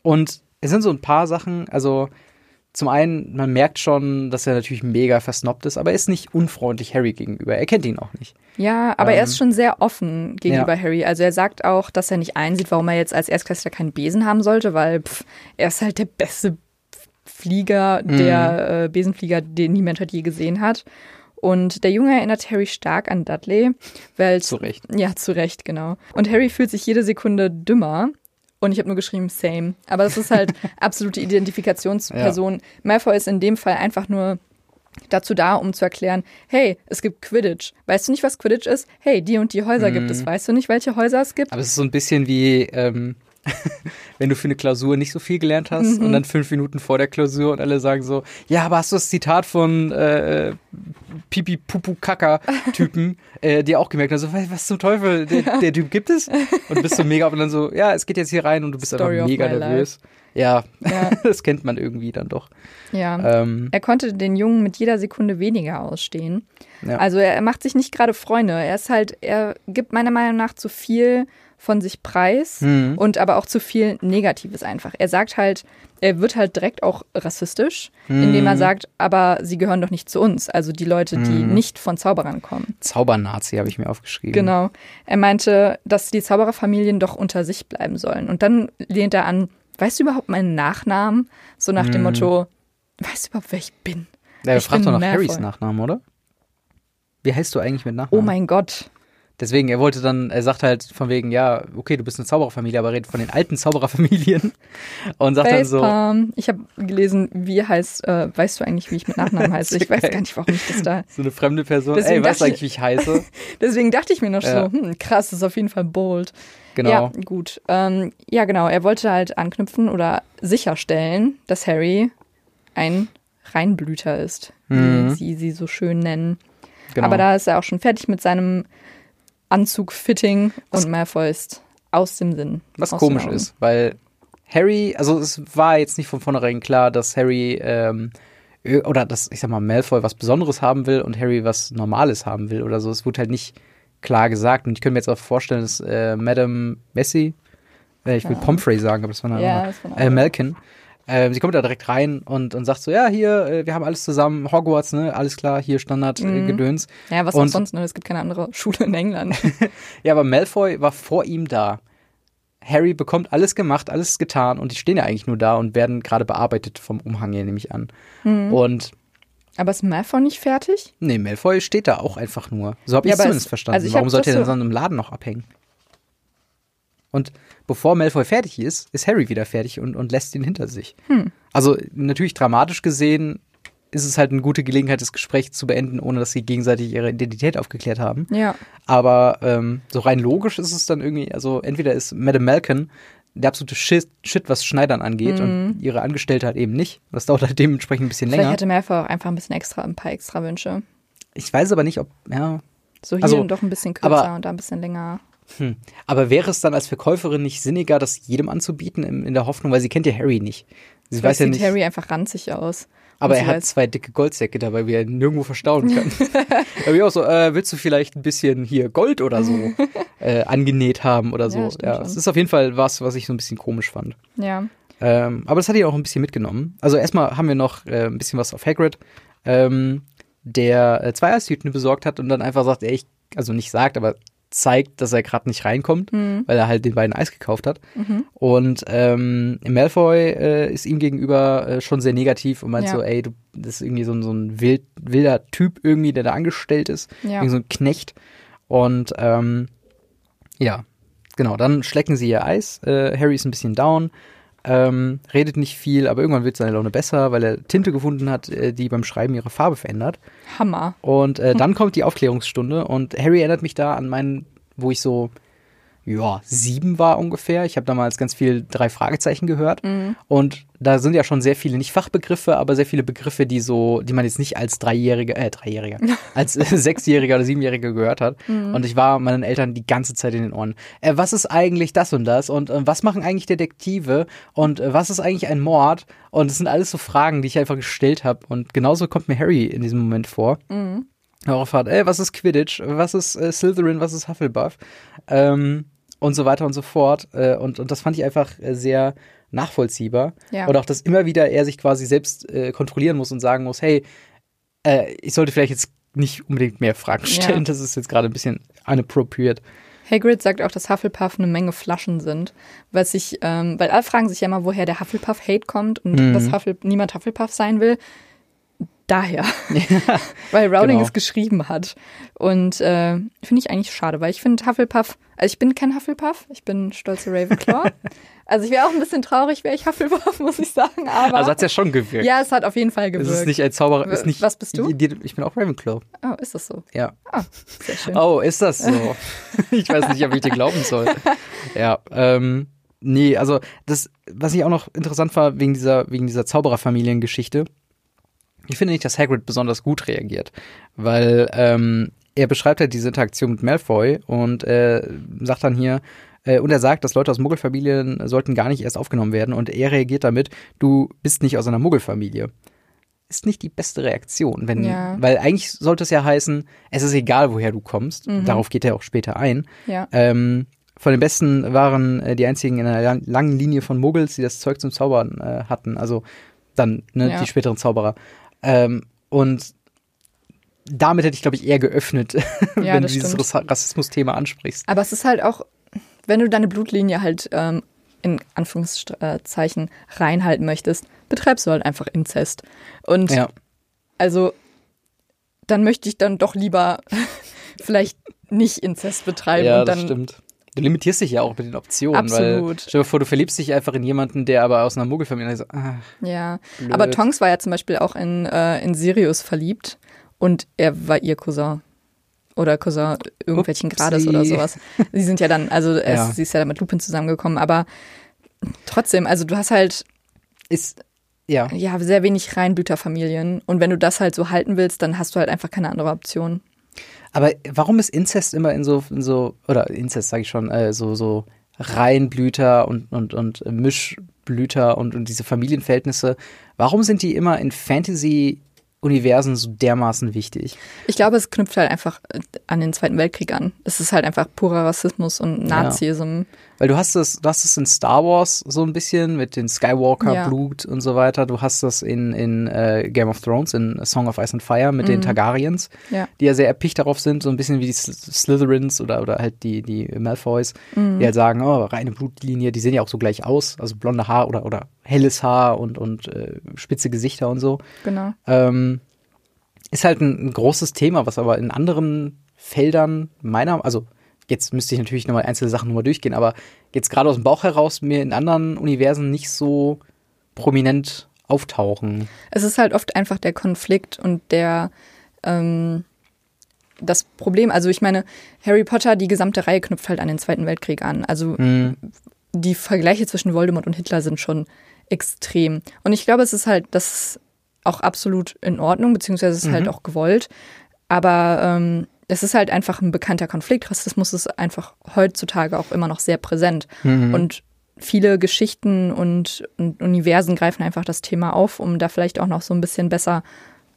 und es sind so ein paar Sachen, also zum einen, man merkt schon, dass er natürlich mega versnobbt ist, aber er ist nicht unfreundlich Harry gegenüber. Er kennt ihn auch nicht. ja aber er ist Ähm, schon sehr offen gegenüber ja. Harry. Also er sagt auch, dass er nicht einsieht, warum er jetzt als Erstklässler keinen Besen haben sollte, weil pff, er ist halt der beste Flieger, Mhm. der äh, Besenflieger, den die Menschheit je gesehen hat. Und der Junge erinnert Harry stark an Dudley, weil Zu Recht. Ja, zu Recht, genau. Und Harry fühlt sich jede Sekunde dümmer. Und ich habe nur geschrieben, same. Aber das ist halt [LAUGHS] absolute Identifikationsperson. Malfoy ist in dem Fall einfach nur dazu da, um zu erklären, hey, es gibt Quidditch. Weißt du nicht, was Quidditch ist? Hey, die und die Häuser gibt es. Weißt du nicht, welche Häuser es gibt? Aber es ist so ein bisschen wie, ähm, [LAUGHS] wenn du für eine Klausur nicht so viel gelernt hast Mhm. und dann fünf Minuten vor der Klausur und alle sagen so, ja, aber hast du das Zitat von äh, Pipi Pupu Kaka Typen [LAUGHS] äh, dir auch gemerkt? Also, was was zum Teufel, der, der Typ gibt es? Und du bist so mega und dann so, ja, es geht jetzt hier rein und du bist Story einfach mega nervös. Ja, Ja. [LAUGHS] das kennt man irgendwie dann doch. Ja. Ähm, Er konnte den Jungen mit jeder Sekunde weniger ausstehen. Ja. Also er, er macht sich nicht gerade Freunde. Er ist halt, er gibt meiner Meinung nach zu viel von sich preis Mhm. und aber auch zu viel Negatives einfach. Er sagt halt, er wird halt direkt auch rassistisch, indem Mhm. er sagt, aber sie gehören doch nicht zu uns. Also die Leute, die nicht von Zauberern kommen. Zaubernazi habe ich mir aufgeschrieben. Genau. Er meinte, dass die Zaubererfamilien doch unter sich bleiben sollen. Und dann lehnt er an, weißt du überhaupt meinen Nachnamen? So nach dem Motto, weißt du überhaupt, wer ich bin? Ja, Ich fragt doch nach. Harrys Nachnamen, oder? Wie heißt du eigentlich mit Nachnamen? Oh mein Gott. Deswegen, er wollte dann, er sagt halt von wegen, ja, okay, du bist eine Zaubererfamilie, aber redet von den alten Zaubererfamilien [LAUGHS] und sagt dann so, Facepalm. Ich habe gelesen, wie heißt, äh, weißt du eigentlich, wie ich mit Nachnamen heiße? Ich [LAUGHS] weiß gar nicht, warum ich das da. [LAUGHS] so eine fremde Person, Deswegen ey, weißt du dachte eigentlich, wie ich heiße? Deswegen dachte ich mir noch Ja. so, hm, krass, das ist auf jeden Fall bold. Genau. Ja, gut. Ähm, ja, genau. Er wollte halt anknüpfen oder sicherstellen, dass Harry ein Reinblüter ist, wie sie sie so schön nennen. genau. Aber da ist er auch schon fertig mit seinem Anzug-Fitting und Malfoy ist aus dem Sinn. Was komisch ist, weil Harry, also es war jetzt nicht von vornherein klar, dass Harry ähm, oder dass, ich sag mal, Malfoy was Besonderes haben will und Harry was Normales haben will oder so. Es wurde halt nicht klar gesagt. Und ich könnte mir jetzt auch vorstellen, dass äh, Madame Messi, äh, ich will Pomfrey sagen, aber das war eine Ja, andere. äh. Malkin. Äh, sie kommt da direkt rein und, und sagt so, ja, hier, äh, wir haben alles zusammen, Hogwarts, ne, alles klar, hier Standard äh, Gedöns. Ja, was Und- auch sonst, ne? Es gibt keine andere [LAUGHS] Schule in England. [LAUGHS] Ja, aber Malfoy war vor ihm da. Harry bekommt alles gemacht, alles getan und die stehen ja eigentlich nur da und werden gerade bearbeitet vom Umhang hier, nehme ich an. Mhm. Und Aber ist Malfoy nicht fertig? nee, Malfoy steht da auch einfach nur. So habe Ja, ich es zumindest es- verstanden. also ich Warum sollte er denn so- so in einem Laden noch abhängen? Und bevor Malfoy fertig ist, ist Harry wieder fertig und, und lässt ihn hinter sich. Hm. Also natürlich dramatisch gesehen ist es halt eine gute Gelegenheit, das Gespräch zu beenden, ohne dass sie gegenseitig ihre Identität aufgeklärt haben. Ja. Aber ähm, so rein logisch ist es dann irgendwie, also entweder ist Madame Malkin der absolute Shit, Shit was Schneidern angeht und ihre Angestellte halt eben nicht. Das dauert halt dementsprechend ein bisschen Mhm. Vielleicht länger. hätte Malfoy auch einfach ein bisschen extra, ein paar extra Wünsche. Ich weiß aber nicht, ob, ja. So hier Also, doch ein bisschen kürzer aber- und da ein bisschen länger. Hm. Aber wäre es dann als Verkäuferin nicht sinniger, das jedem anzubieten, in, in der Hoffnung, weil sie kennt ja Harry nicht. Sie Vielleicht weiß ja sieht nicht, Harry einfach ranzig aus. aber er hat zwei dicke Goldsäcke dabei, wie er nirgendwo verstauen kann. [LAUGHS] da bin ich auch so, äh, willst du vielleicht ein bisschen hier Gold oder so [LAUGHS] äh, angenäht haben oder so? Ja, Ja, es ist auf jeden Fall was, was ich so ein bisschen komisch fand. Ja. Ähm, aber das hat ihn auch ein bisschen mitgenommen. Also erstmal haben wir noch äh, ein bisschen was auf Hagrid, ähm, der äh, zwei Eistüten besorgt hat und dann einfach sagt, ey, ich, also nicht sagt, aber zeigt, dass er gerade nicht reinkommt, Mhm. weil er halt den beiden Eis gekauft hat. Und ähm, Malfoy äh, ist ihm gegenüber äh, schon sehr negativ und meint Ja. so, ey, du, das ist irgendwie so, ein- so ein wild, wilder Typ irgendwie, der da angestellt ist. Ja. Irgendwie so ein Knecht. Und ähm, ja, genau, dann schlecken sie ihr Eis. Äh, Harry ist ein bisschen down, ähm, redet nicht viel, aber irgendwann wird seine Laune besser, weil er Tinte gefunden hat, äh, die beim Schreiben ihre Farbe verändert. Hammer. Und äh, [LAUGHS] dann kommt die Aufklärungsstunde und Harry erinnert mich da an meinen, wo ich so, ja, sieben war ungefähr. Ich habe damals ganz viel drei Fragezeichen gehört. Und da sind ja schon sehr viele, nicht Fachbegriffe, aber sehr viele Begriffe, die so, die man jetzt nicht als Dreijähriger, äh, Dreijähriger, [LAUGHS] als äh, [LAUGHS] Sechsjähriger oder Siebenjähriger gehört hat. Und ich war meinen Eltern die ganze Zeit in den Ohren. Äh, was ist eigentlich das und das? Und äh, was machen eigentlich Detektive? Und äh, was ist eigentlich ein Mord? Und es sind alles so Fragen, die ich einfach gestellt habe. Und genauso kommt mir Harry in diesem Moment vor. Darauf fragt, ey, was ist Quidditch? Was ist äh, Slytherin? Was ist Hufflepuff? Ähm, und so weiter und so fort. Äh, und, und das fand ich einfach äh, sehr nachvollziehbar. Ja. Und auch, dass immer wieder er sich quasi selbst äh, kontrollieren muss und sagen muss, hey, äh, ich sollte vielleicht jetzt nicht unbedingt mehr Fragen Ja. stellen. Das ist jetzt gerade ein bisschen inappropriate. Hagrid sagt auch, dass Hufflepuff eine Menge Flaschen sind, was ich, ähm, weil alle fragen sich ja immer, woher der Hufflepuff-Hate kommt und Mhm. dass Huffle niemand Hufflepuff sein will. Daher, [LAUGHS] weil Rowling genau. es geschrieben hat. Und äh, finde ich eigentlich schade, weil ich finde Hufflepuff, also ich bin kein Hufflepuff, ich bin stolze Ravenclaw. [LAUGHS] also ich wäre auch ein bisschen traurig, wäre ich Hufflepuff, muss ich sagen, aber Also hat's ja schon gewirkt. ja, es hat auf jeden Fall es gewirkt. ist nicht ein Zauberer, ist nicht. Was bist du? Ich bin auch Ravenclaw. oh, ist das so? Ja. Ah, sehr schön. Oh, ist das so? [LAUGHS] ich weiß nicht, ob ich dir glauben soll. Ja, ähm, nee, also das, was ich auch noch interessant war wegen dieser, wegen dieser Zaubererfamiliengeschichte, ich finde nicht, dass Hagrid besonders gut reagiert, weil ähm, er beschreibt halt diese Interaktion mit Malfoy und äh, sagt dann hier, äh, und er sagt, dass Leute aus Muggelfamilien sollten gar nicht erst aufgenommen werden und er reagiert damit, du bist nicht aus einer Muggelfamilie. Ist nicht die beste Reaktion, wenn, Ja. weil eigentlich sollte es ja heißen, es ist egal, woher du kommst. Darauf geht er auch später ein. Ja. Ähm, von den Besten waren äh, die einzigen in einer lang- langen Linie von Muggels, die das Zeug zum Zaubern äh, hatten. Also dann ne, Ja. die späteren Zauberer. Ähm, und damit hätte ich, glaube ich, eher geöffnet, [LAUGHS] wenn du dieses Rassismus-Thema ansprichst. Aber es ist halt auch, wenn du deine Blutlinie halt ähm, in Anführungszeichen reinhalten möchtest, betreibst du halt einfach Inzest. Und Ja, also dann möchte ich dann doch lieber [LAUGHS] vielleicht nicht Inzest betreiben ja und das dann stimmt. Du limitierst dich ja auch mit den Optionen, weil Absolut. stell dir vor, du verliebst dich einfach in jemanden, der aber aus einer Muggelfamilie ist. Ah, ja. Blöd. Aber Tonks war ja zum Beispiel auch in, äh, in Sirius verliebt und er war ihr Cousin. Oder Cousin irgendwelchen Upsi. Grades oder sowas. [LAUGHS] Sie sind ja dann, also es, Ja. sie ist ja dann mit Lupin zusammengekommen, aber trotzdem, also du hast halt ist, ja. ja, sehr wenig Reinblüterfamilien. Und wenn du das halt so halten willst, dann hast du halt einfach keine andere Option. Aber warum ist Inzest immer in so, in so oder Inzest sage ich schon, äh, so, so Reihenblüter und, und, und Mischblüter und, und diese Familienverhältnisse, warum sind die immer in Fantasy-Universen so dermaßen wichtig? Ich glaube, es knüpft halt einfach äh, an den Zweiten Weltkrieg an. Es ist halt einfach purer Rassismus und Nazism. Weil du hast es, du hast es in Star Wars so ein bisschen mit den Skywalker-Blut und so weiter. Du hast das in, in äh, Game of Thrones, in Song of Ice and Fire mit den Targaryens, Ja. die ja sehr erpicht darauf sind, so ein bisschen wie die Sl- Slytherins oder, oder halt die, die Malfoys, die halt sagen, oh, reine Blutlinie, die sehen ja auch so gleich aus, also blonde Haar oder, oder helles Haar und, und äh, spitze Gesichter und so. Genau. Ähm, ist halt ein, ein großes Thema, was aber in anderen Feldern meiner, also jetzt müsste ich natürlich nochmal einzelne Sachen nochmal durchgehen, aber jetzt gerade aus dem Bauch heraus mir in anderen Universen nicht so prominent auftauchen. Es ist halt oft einfach der Konflikt und der ähm, das Problem. Also ich meine, Harry Potter, die gesamte Reihe knüpft halt an den Zweiten Weltkrieg an. Also Hm, die Vergleiche zwischen Voldemort und Hitler sind schon extrem. Und ich glaube, es ist halt, das ist auch absolut in Ordnung, beziehungsweise es ist halt auch gewollt. Aber ähm, es ist halt einfach ein bekannter Konflikt. Rassismus ist einfach heutzutage auch immer noch sehr präsent. Und viele Geschichten und, und Universen greifen einfach das Thema auf, um da vielleicht auch noch so ein bisschen besser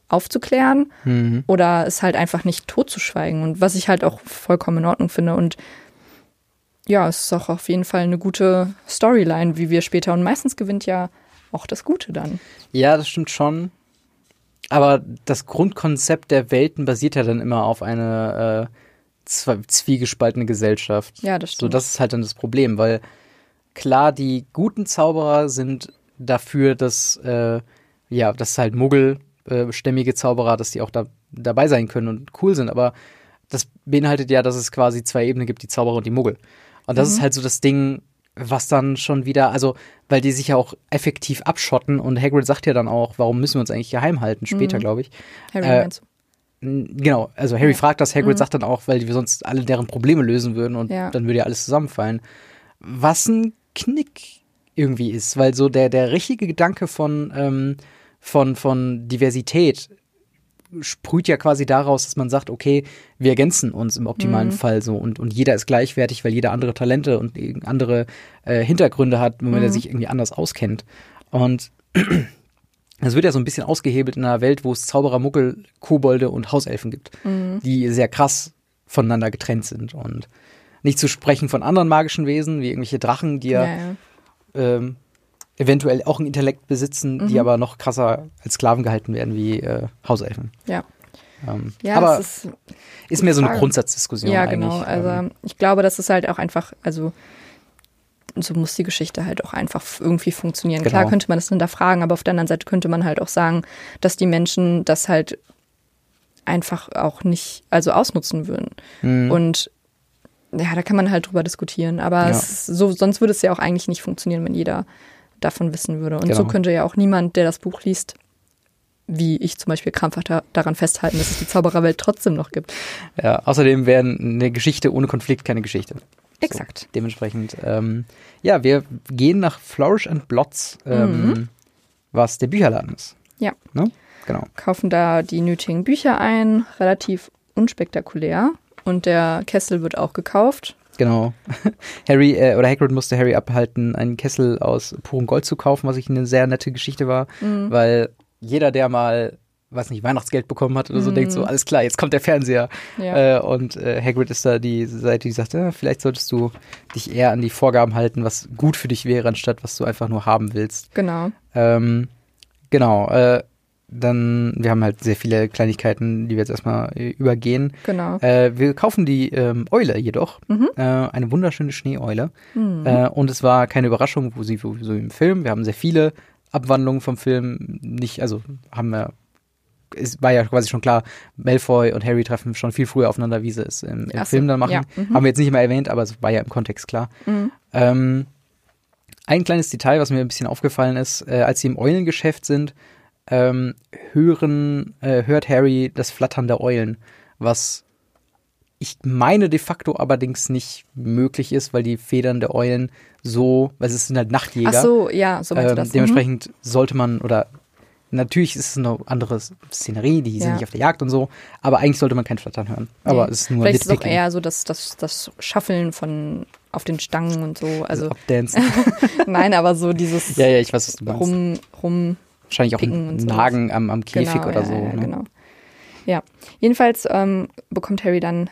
aufzuklären Mhm. oder es halt einfach nicht totzuschweigen. Und was ich halt auch vollkommen in Ordnung finde. Und ja, es ist auch auf jeden Fall eine gute Storyline, wie wir später. Und meistens gewinnt ja auch das Gute dann. Ja, das stimmt schon. Aber das Grundkonzept der Welten basiert ja dann immer auf eine äh, zwiegespaltene Gesellschaft. Ja, das So, stimmt. das ist halt dann das Problem, weil klar, die guten Zauberer sind dafür, dass, äh, ja, dass halt Muggelstämmige Zauberer, dass die auch da dabei sein können und cool sind, aber das beinhaltet ja, dass es quasi zwei Ebenen gibt, die Zauberer und die Muggel. Und das ist halt so das Ding, was dann schon wieder, also, weil die sich ja auch effektiv abschotten und Hagrid sagt ja dann auch, warum müssen wir uns eigentlich geheim halten, später, glaube ich. Harry äh, meinst Genau, also Harry fragt das, Hagrid sagt dann auch, weil wir sonst alle deren Probleme lösen würden und Ja. dann würde ja alles zusammenfallen. Was ein Knick irgendwie ist, weil so der, der richtige Gedanke von, ähm, von, von Diversität sprüht ja quasi daraus, dass man sagt, okay, wir ergänzen uns im optimalen Fall so und, und jeder ist gleichwertig, weil jeder andere Talente und andere äh, Hintergründe hat, wenn man sich irgendwie anders auskennt. Und [CLEARS THROAT] das wird ja so ein bisschen ausgehebelt in einer Welt, wo es Zauberer, Muggel, Kobolde und Hauselfen gibt, die sehr krass voneinander getrennt sind. Und nicht zu sprechen von anderen magischen Wesen, wie irgendwelche Drachen, die ja, Ja, ja. Ähm, eventuell auch ein Intellekt besitzen, die aber noch krasser als Sklaven gehalten werden wie äh, Hauselfen. Ja, Ähm, ja aber ist ist mehr so eine Frage. Grundsatzdiskussion Ja, eigentlich. genau. Also Ähm, ich glaube, das ist halt auch einfach, also so muss die Geschichte halt auch einfach irgendwie funktionieren. Klar Genau. könnte man das hinterfragen, aber auf der anderen Seite könnte man halt auch sagen, dass die Menschen das halt einfach auch nicht, also ausnutzen würden. Mhm. Und ja, da kann man halt drüber diskutieren. Aber Ja. es so, sonst würde es ja auch eigentlich nicht funktionieren, wenn jeder davon wissen würde. Und so Genau. könnte ja auch niemand, der das Buch liest, wie ich zum Beispiel krampfhaft da- daran festhalten, dass es die Zaubererwelt trotzdem noch gibt. ja, außerdem wäre eine Geschichte ohne Konflikt keine Geschichte. Exakt. So, dementsprechend, ähm, ja, wir gehen nach Flourish and Blots, ähm, was der Bücherladen ist. Ja. Ne? Genau. kaufen da die nötigen Bücher ein, relativ unspektakulär. Und der Kessel wird auch gekauft. Genau. [LAUGHS] Harry äh, oder Hagrid musste Harry abhalten, einen Kessel aus purem Gold zu kaufen, was ich eine sehr nette Geschichte war, weil jeder, der mal, weiß nicht, Weihnachtsgeld bekommen hat oder so, denkt so, alles klar, jetzt kommt der Fernseher. Ja. Äh, und äh, Hagrid ist da die Seite, die sagt, ja, vielleicht solltest du dich eher an die Vorgaben halten, was gut für dich wäre, anstatt was du einfach nur haben willst. Genau. Ähm, genau. Äh, dann, wir haben halt sehr viele Kleinigkeiten, die wir jetzt erstmal äh, übergehen. Genau. Äh, wir kaufen die ähm, Eule jedoch. Mhm. Äh, eine wunderschöne Schneeeule. Äh, und es war keine Überraschung, wo sie so im Film. Wir haben sehr viele Abwandlungen vom Film. Nicht, also haben wir. Es war ja quasi schon klar, Malfoy und Harry treffen schon viel früher aufeinander, wie sie es im, im Film dann machen. ja, mhm. Haben wir jetzt nicht mehr erwähnt, aber es war ja im Kontext klar. Ähm, ein kleines Detail, was mir ein bisschen aufgefallen ist, äh, als sie im Eulengeschäft sind, ähm, hören, äh, hört Harry das Flattern der Eulen, was ich meine de facto allerdings nicht möglich ist, weil die Federn der Eulen so, weil es sind halt Nachtjäger. Ach so, ja, so ähm, das. Mhm. dementsprechend sollte man oder natürlich ist es eine andere Szenerie, die sind Ja. nicht auf der Jagd und so, aber eigentlich sollte man kein Flattern hören. Aber Nee. es ist nur Vielleicht ist es auch eher so das, das, das Schaffeln von auf den Stangen und so. Also Updancen. [LAUGHS] nein, aber so dieses [LAUGHS] ja, ja, ich weiß, was du meinst. rum, rum Wahrscheinlich auch ein. Nagen am, am Käfig genau, oder ja, so. Ja, ne? genau. Ja, jedenfalls ähm, bekommt Harry dann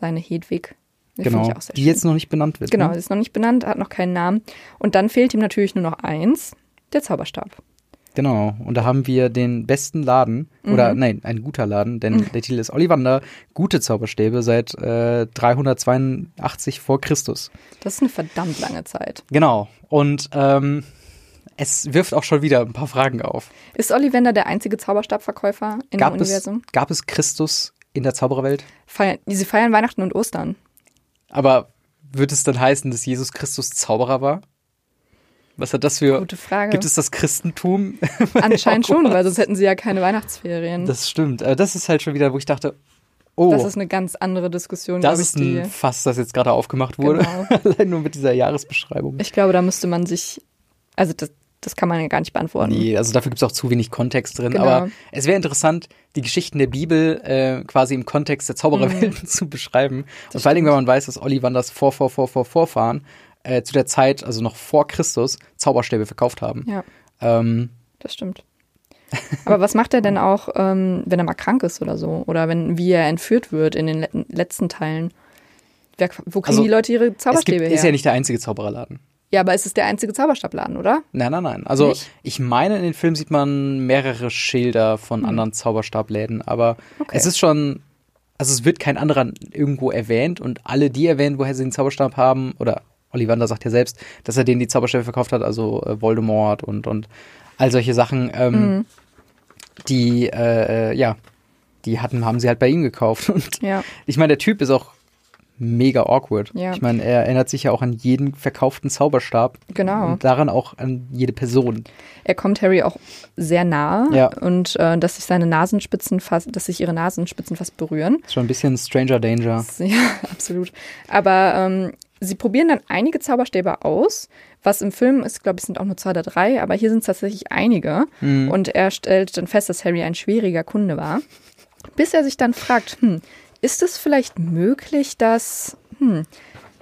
seine Hedwig Die genau. auch sehr Die jetzt noch nicht benannt wird. Genau, Ne? sie ist noch nicht benannt, hat noch keinen Namen. Und dann fehlt ihm natürlich nur noch eins, der Zauberstab. Genau. Und da haben wir den besten Laden. Mhm. Oder nein, ein guter Laden, denn der Titel ist Ollivander, gute Zauberstäbe seit äh, 382 vor Christus. Das ist eine verdammt lange Zeit. Genau. Und ähm, es wirft auch schon wieder ein paar Fragen auf. Ist Ollivander der einzige Zauberstabverkäufer in Gab dem es, Universum? gab es Christus in der Zaubererwelt? Feiern, sie feiern Weihnachten und Ostern. Aber wird es dann heißen, dass Jesus Christus Zauberer war? Was hat das für. Gute Frage. Gibt es das Christentum? [LAUGHS] Anscheinend schon, weil sonst hätten sie ja keine Weihnachtsferien. Das, Das stimmt. Aber das ist halt schon wieder, wo ich dachte, oh, ist eine ganz andere Diskussion, das ich, ist die. ein Fass, das jetzt gerade aufgemacht wurde. Genau. [LAUGHS] Allein nur mit dieser Jahresbeschreibung. Ich glaube, da müsste man sich. Also, das, das kann man ja gar nicht beantworten. Nee, also dafür gibt es auch zu wenig Kontext drin. Genau. Aber es wäre interessant, die Geschichten der Bibel äh, quasi im Kontext der Zaubererwelten [LAUGHS] zu beschreiben. Und vor allem, wenn man weiß, dass Ollivanders vor, vor, vor, vor, Vorfahren äh, zu der Zeit, also noch vor Christus, Zauberstäbe verkauft haben. Ja, Ähm, das stimmt. Aber was macht er denn [LAUGHS] auch, ähm, wenn er mal krank ist oder so? Oder wenn, wie er entführt wird in den let letzten Teilen? Wer, wo kriegen Also, die Leute ihre es gibt, Zauberstäbe her? ist ja nicht der einzige Zaubererladen. Ja, aber es ist der einzige Zauberstabladen, oder? Nein, nein, nein. Also Nicht? ich meine, in den Filmen sieht man mehrere Schilder von anderen Zauberstabläden, aber Hm. Okay. es ist schon, also es wird kein anderer irgendwo erwähnt und alle, die erwähnt, woher sie den Zauberstab haben, oder Ollivander sagt ja selbst, dass er denen die Zauberstäbe verkauft hat, also äh, Voldemort und, und all solche Sachen, ähm, Mhm. die, äh, äh, ja, die hatten, haben sie halt bei ihm gekauft. [LAUGHS] Und Ja. ich meine, der Typ ist auch mega awkward. Ja. Ich meine, er erinnert sich ja auch an jeden verkauften Zauberstab. Genau. Und daran auch an jede Person. Er kommt Harry auch sehr nahe Ja. und äh, dass sich seine Nasenspitzen fast, dass sich ihre Nasenspitzen fast berühren. Ist schon ein bisschen Stranger Danger. [LAUGHS] Ja, absolut. Aber ähm, sie probieren dann einige Zauberstäbe aus. Was im Film ist, glaube ich, sind auch nur zwei oder drei, aber hier sind es tatsächlich einige. Mhm. Und er stellt dann fest, dass Harry ein schwieriger Kunde war. Bis er sich dann fragt, hm, ist es vielleicht möglich, dass, hm,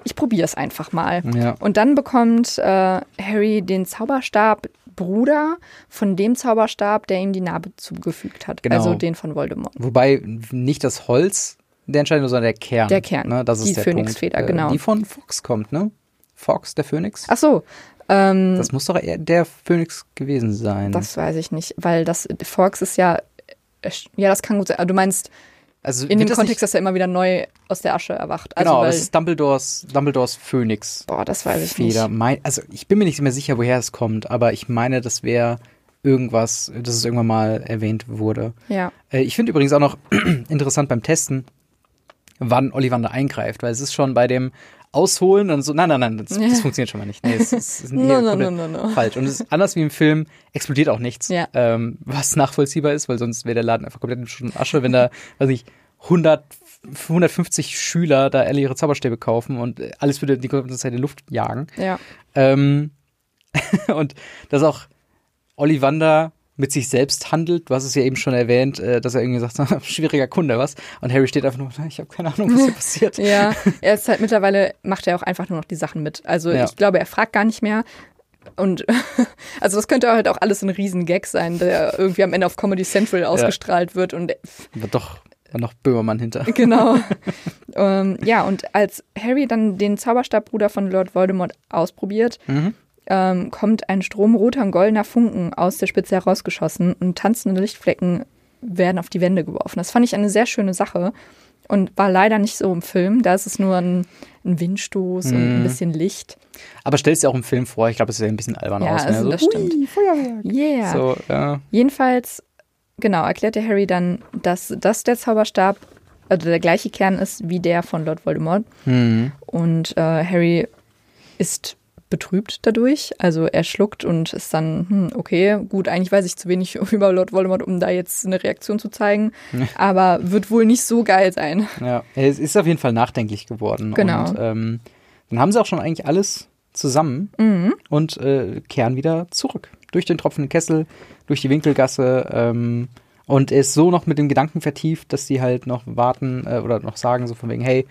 ich probiere es einfach mal. Ja. Und dann bekommt äh, Harry den Zauberstab Bruder von dem Zauberstab, der ihm die Narbe zugefügt hat. Genau. Also den von Voldemort. Wobei nicht das Holz der Entscheidung, sondern der Kern. Der Kern. Ne? Das ist Die der Phönixfeder, Punkt. Äh, genau. Die von Fox kommt, ne? Fox, der Phönix. Ach so, ähm, Das muss doch eher der Phönix gewesen sein. das weiß ich nicht, weil das Fox ist ja, äh, ja, das kann gut sein. Aber Du meinst also in dem Kontext, dass er immer wieder neu aus der Asche erwacht. Also genau, das ist Dumbledores, Dumbledores Phönix. boah, das weiß ich Feder. nicht. Mein, also ich bin mir nicht mehr sicher, woher es kommt, aber ich meine, das wäre irgendwas, dass es irgendwann mal erwähnt wurde. Ja, Äh, ich finde übrigens auch noch [CLEARS THROAT] interessant beim Testen, wann Ollivander eingreift, weil es ist schon bei dem Ausholen und so, nein, nein, nein, das, das funktioniert schon mal nicht. Nee, es ist, es ist [LAUGHS] No, no, no, falsch. Und es ist anders wie im Film, explodiert auch nichts, Ja. ähm, was nachvollziehbar ist, weil sonst wäre der Laden einfach komplett in Schutt und Asche, wenn da, weiß ich, 100, 150 Schüler da alle ihre Zauberstäbe kaufen und alles würde die ganze Zeit in die Luft jagen. ja, Ähm, [LAUGHS] und dass auch Ollivander mit sich selbst handelt. Hast es ja eben schon erwähnt, äh, dass er irgendwie sagt, [LAUGHS] schwieriger Kunde, was? Und Harry steht einfach nur, ich habe keine Ahnung, was hier [LAUGHS] passiert. ja. [LAUGHS] Er ist halt mittlerweile, macht er auch einfach nur noch die Sachen mit. Also Ja. ich glaube, er fragt gar nicht mehr. Und also das könnte halt auch alles ein Riesengag sein, der irgendwie am Ende auf Comedy Central ausgestrahlt wird und Aber doch war noch Böhmermann hinter. Genau. ähm, ja, und als Harry dann den Zauberstabbruder von Lord Voldemort ausprobiert, Mhm. Ähm, kommt ein Strom roter und goldener Funken aus der Spitze herausgeschossen und tanzende Lichtflecken werden auf die Wände geworfen. Das fand ich eine sehr schöne Sache und war leider nicht so im Film. Da ist es nur ein, ein Windstoß und ein Mhm. bisschen Licht. Aber stellst dir auch im Film vor, ich glaube, es sieht ein bisschen albern Ja, aus. also ne? das so, stimmt. hui, Feuerwerk. Yeah. So, ja. Jedenfalls, genau, erklärte Harry dann, dass das der Zauberstab, also der gleiche Kern ist wie der von Lord Voldemort. Hm. Und äh, Harry ist betrübt dadurch. Also er schluckt und ist dann, hm, okay, gut, eigentlich weiß ich zu wenig [LAUGHS] über Lord Voldemort, um da jetzt eine Reaktion zu zeigen. [LAUGHS] Aber wird wohl nicht so geil sein. Ja, es ist auf jeden Fall nachdenklich geworden. Genau. Und ähm, dann haben sie auch schon eigentlich alles zusammen Mhm. und äh, kehren wieder zurück. Durch den tropfenden Kessel, durch die Winkelgasse. Ähm, und er ist so noch mit dem Gedanken vertieft, dass die halt noch warten äh, oder noch sagen, so von wegen, hey,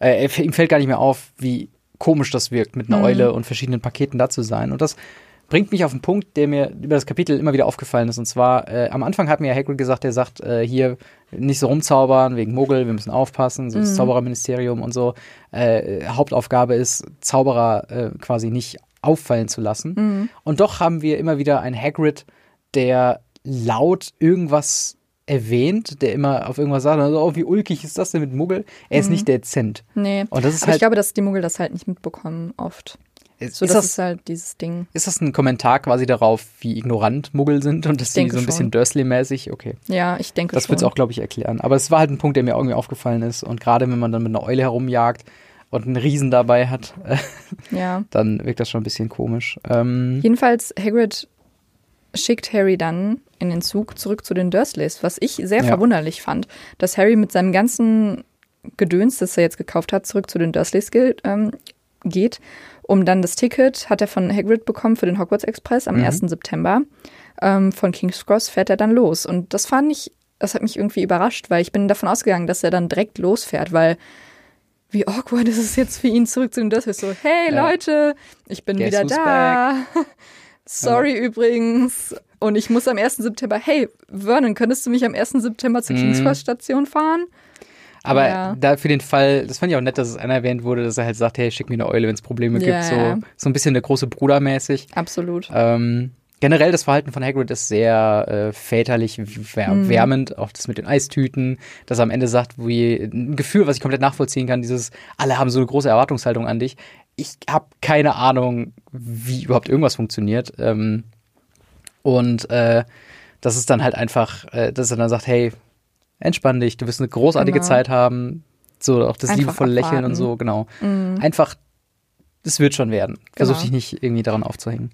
äh, ihm fällt gar nicht mehr auf, wie komisch das wirkt, mit einer Mhm. Eule und verschiedenen Paketen da zu sein. Und das bringt mich auf einen Punkt, der mir über das Kapitel immer wieder aufgefallen ist. Und zwar, äh, am Anfang hat mir ja Hagrid gesagt, er sagt, äh, hier nicht so rumzaubern wegen Muggel, wir müssen aufpassen, so das Zaubererministerium und so. Äh, Hauptaufgabe ist, Zauberer äh, quasi nicht auffallen zu lassen. Und doch haben wir immer wieder einen Hagrid, der laut irgendwas erwähnt, der immer auf irgendwas sagt, also, oh, wie ulkig ist das denn mit Muggel? Er ist nicht dezent. Nee. Und das ist Aber halt, ich glaube, dass die Muggel das halt nicht mitbekommen, oft. ist, So, ist, das das, ist halt dieses Ding. ist das ein Kommentar quasi darauf, wie ignorant Muggel sind und dass die so ein bisschen schon. Dursley-mäßig? Okay. Ja, ich denke Das schon. wird es auch, glaube ich, erklären. Aber es war halt ein Punkt, der mir irgendwie aufgefallen ist. Und gerade wenn man dann mit einer Eule herumjagt und einen Riesen dabei hat, äh, [LAUGHS] Ja. dann wirkt das schon ein bisschen komisch. Ähm, Jedenfalls, Hagrid schickt Harry dann in den Zug zurück zu den Dursleys, was ich sehr Ja. verwunderlich fand, dass Harry mit seinem ganzen Gedöns, das er jetzt gekauft hat, zurück zu den Dursleys ge ähm, geht, um dann das Ticket hat er von Hagrid bekommen für den Hogwarts Express am Mhm. 1. September. Ähm, von King's Cross fährt er dann los und das fand ich, das hat mich irgendwie überrascht, weil ich bin davon ausgegangen, dass er dann direkt losfährt, weil wie awkward ist es jetzt für ihn zurück zu den Dursleys so, hey Ja. Leute, ich bin Guess wieder da. [LAUGHS] Sorry übrigens. Und ich muss am 1. September, hey, Vernon, könntest du mich am 1. September zur King's Mhm. Cross Station fahren? aber Ja. da für den Fall, das fand ich auch nett, dass es einer erwähnt wurde, dass er halt sagt, hey, schick mir eine Eule, wenn es Probleme Ja, gibt. So, ja. so ein bisschen der große Bruder mäßig. Absolut. Ähm, generell das Verhalten von Hagrid ist sehr äh, väterlich, wär Mhm. wärmend. Auch das mit den Eistüten, dass er am Ende sagt, wie ein Gefühl, was ich komplett nachvollziehen kann, dieses, alle haben so eine große Erwartungshaltung an dich. Ich habe keine Ahnung, wie überhaupt irgendwas funktioniert. Ähm, und äh, das ist dann halt einfach, äh, dass er dann sagt, hey, entspann dich, du wirst eine großartige Genau. Zeit haben. So auch das Einfach liebevolle Lächeln und abwarten. so, genau. Mhm. Einfach, es wird schon werden. Versuch Genau. dich nicht irgendwie daran aufzuhängen.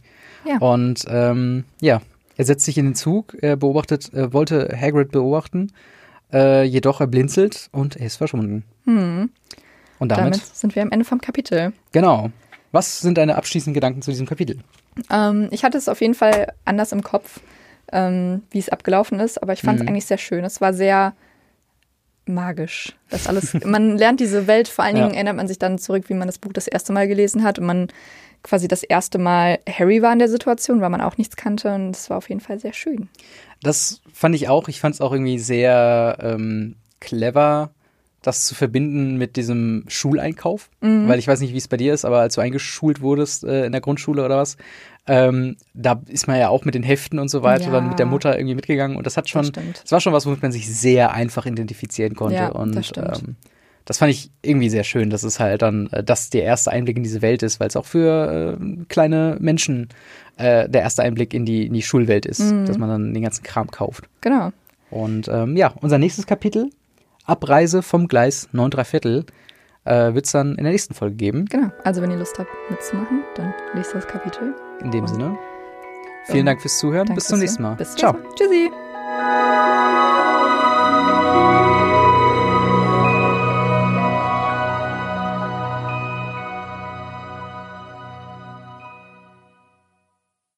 Ja. Und ähm, ja, er setzt sich in den Zug, er beobachtet, äh, wollte Hagrid beobachten, äh, jedoch er blinzelt und er ist verschwunden. Hm. Und damit, Damit sind wir am Ende vom Kapitel. genau. Was sind deine abschließenden Gedanken zu diesem Kapitel? Ähm, ich hatte es auf jeden Fall anders im Kopf, ähm, wie es abgelaufen ist, aber ich fand es Mhm. eigentlich sehr schön. Es war sehr magisch. Das alles, [LAUGHS] man lernt diese Welt, vor allen Ja. Dingen erinnert man sich dann zurück, wie man das Buch das erste Mal gelesen hat und man quasi das erste Mal Harry war in der Situation, weil man auch nichts kannte und es war auf jeden Fall sehr schön. Das fand ich auch. Ich fand es auch irgendwie sehr ähm, clever, das zu verbinden mit diesem Schuleinkauf. Mhm. Weil ich weiß nicht, wie es bei dir ist, aber als du eingeschult wurdest äh, in der Grundschule oder was, ähm, da ist man ja auch mit den Heften und so weiter Ja. dann mit der Mutter irgendwie mitgegangen. Und das hat schon, Das das war schon was, womit man sich sehr einfach identifizieren konnte. Ja, und das. Ähm, das fand ich irgendwie sehr schön, dass es halt dann, äh, das der erste Einblick in diese Welt ist, weil es auch für äh, kleine Menschen äh, der erste Einblick in die, in die Schulwelt ist, Mhm. dass man dann den ganzen Kram kauft. Genau. Und ähm, ja, unser nächstes Kapitel, Abreise vom Gleis 9 3 Viertel, äh, wird es dann in der nächsten Folge geben. Genau. Also wenn ihr Lust habt mitzumachen, dann lest das Kapitel. In dem Sinne. Vielen Dank fürs Zuhören. Bis zum nächsten Mal. Bis Ciao. Tschüssi.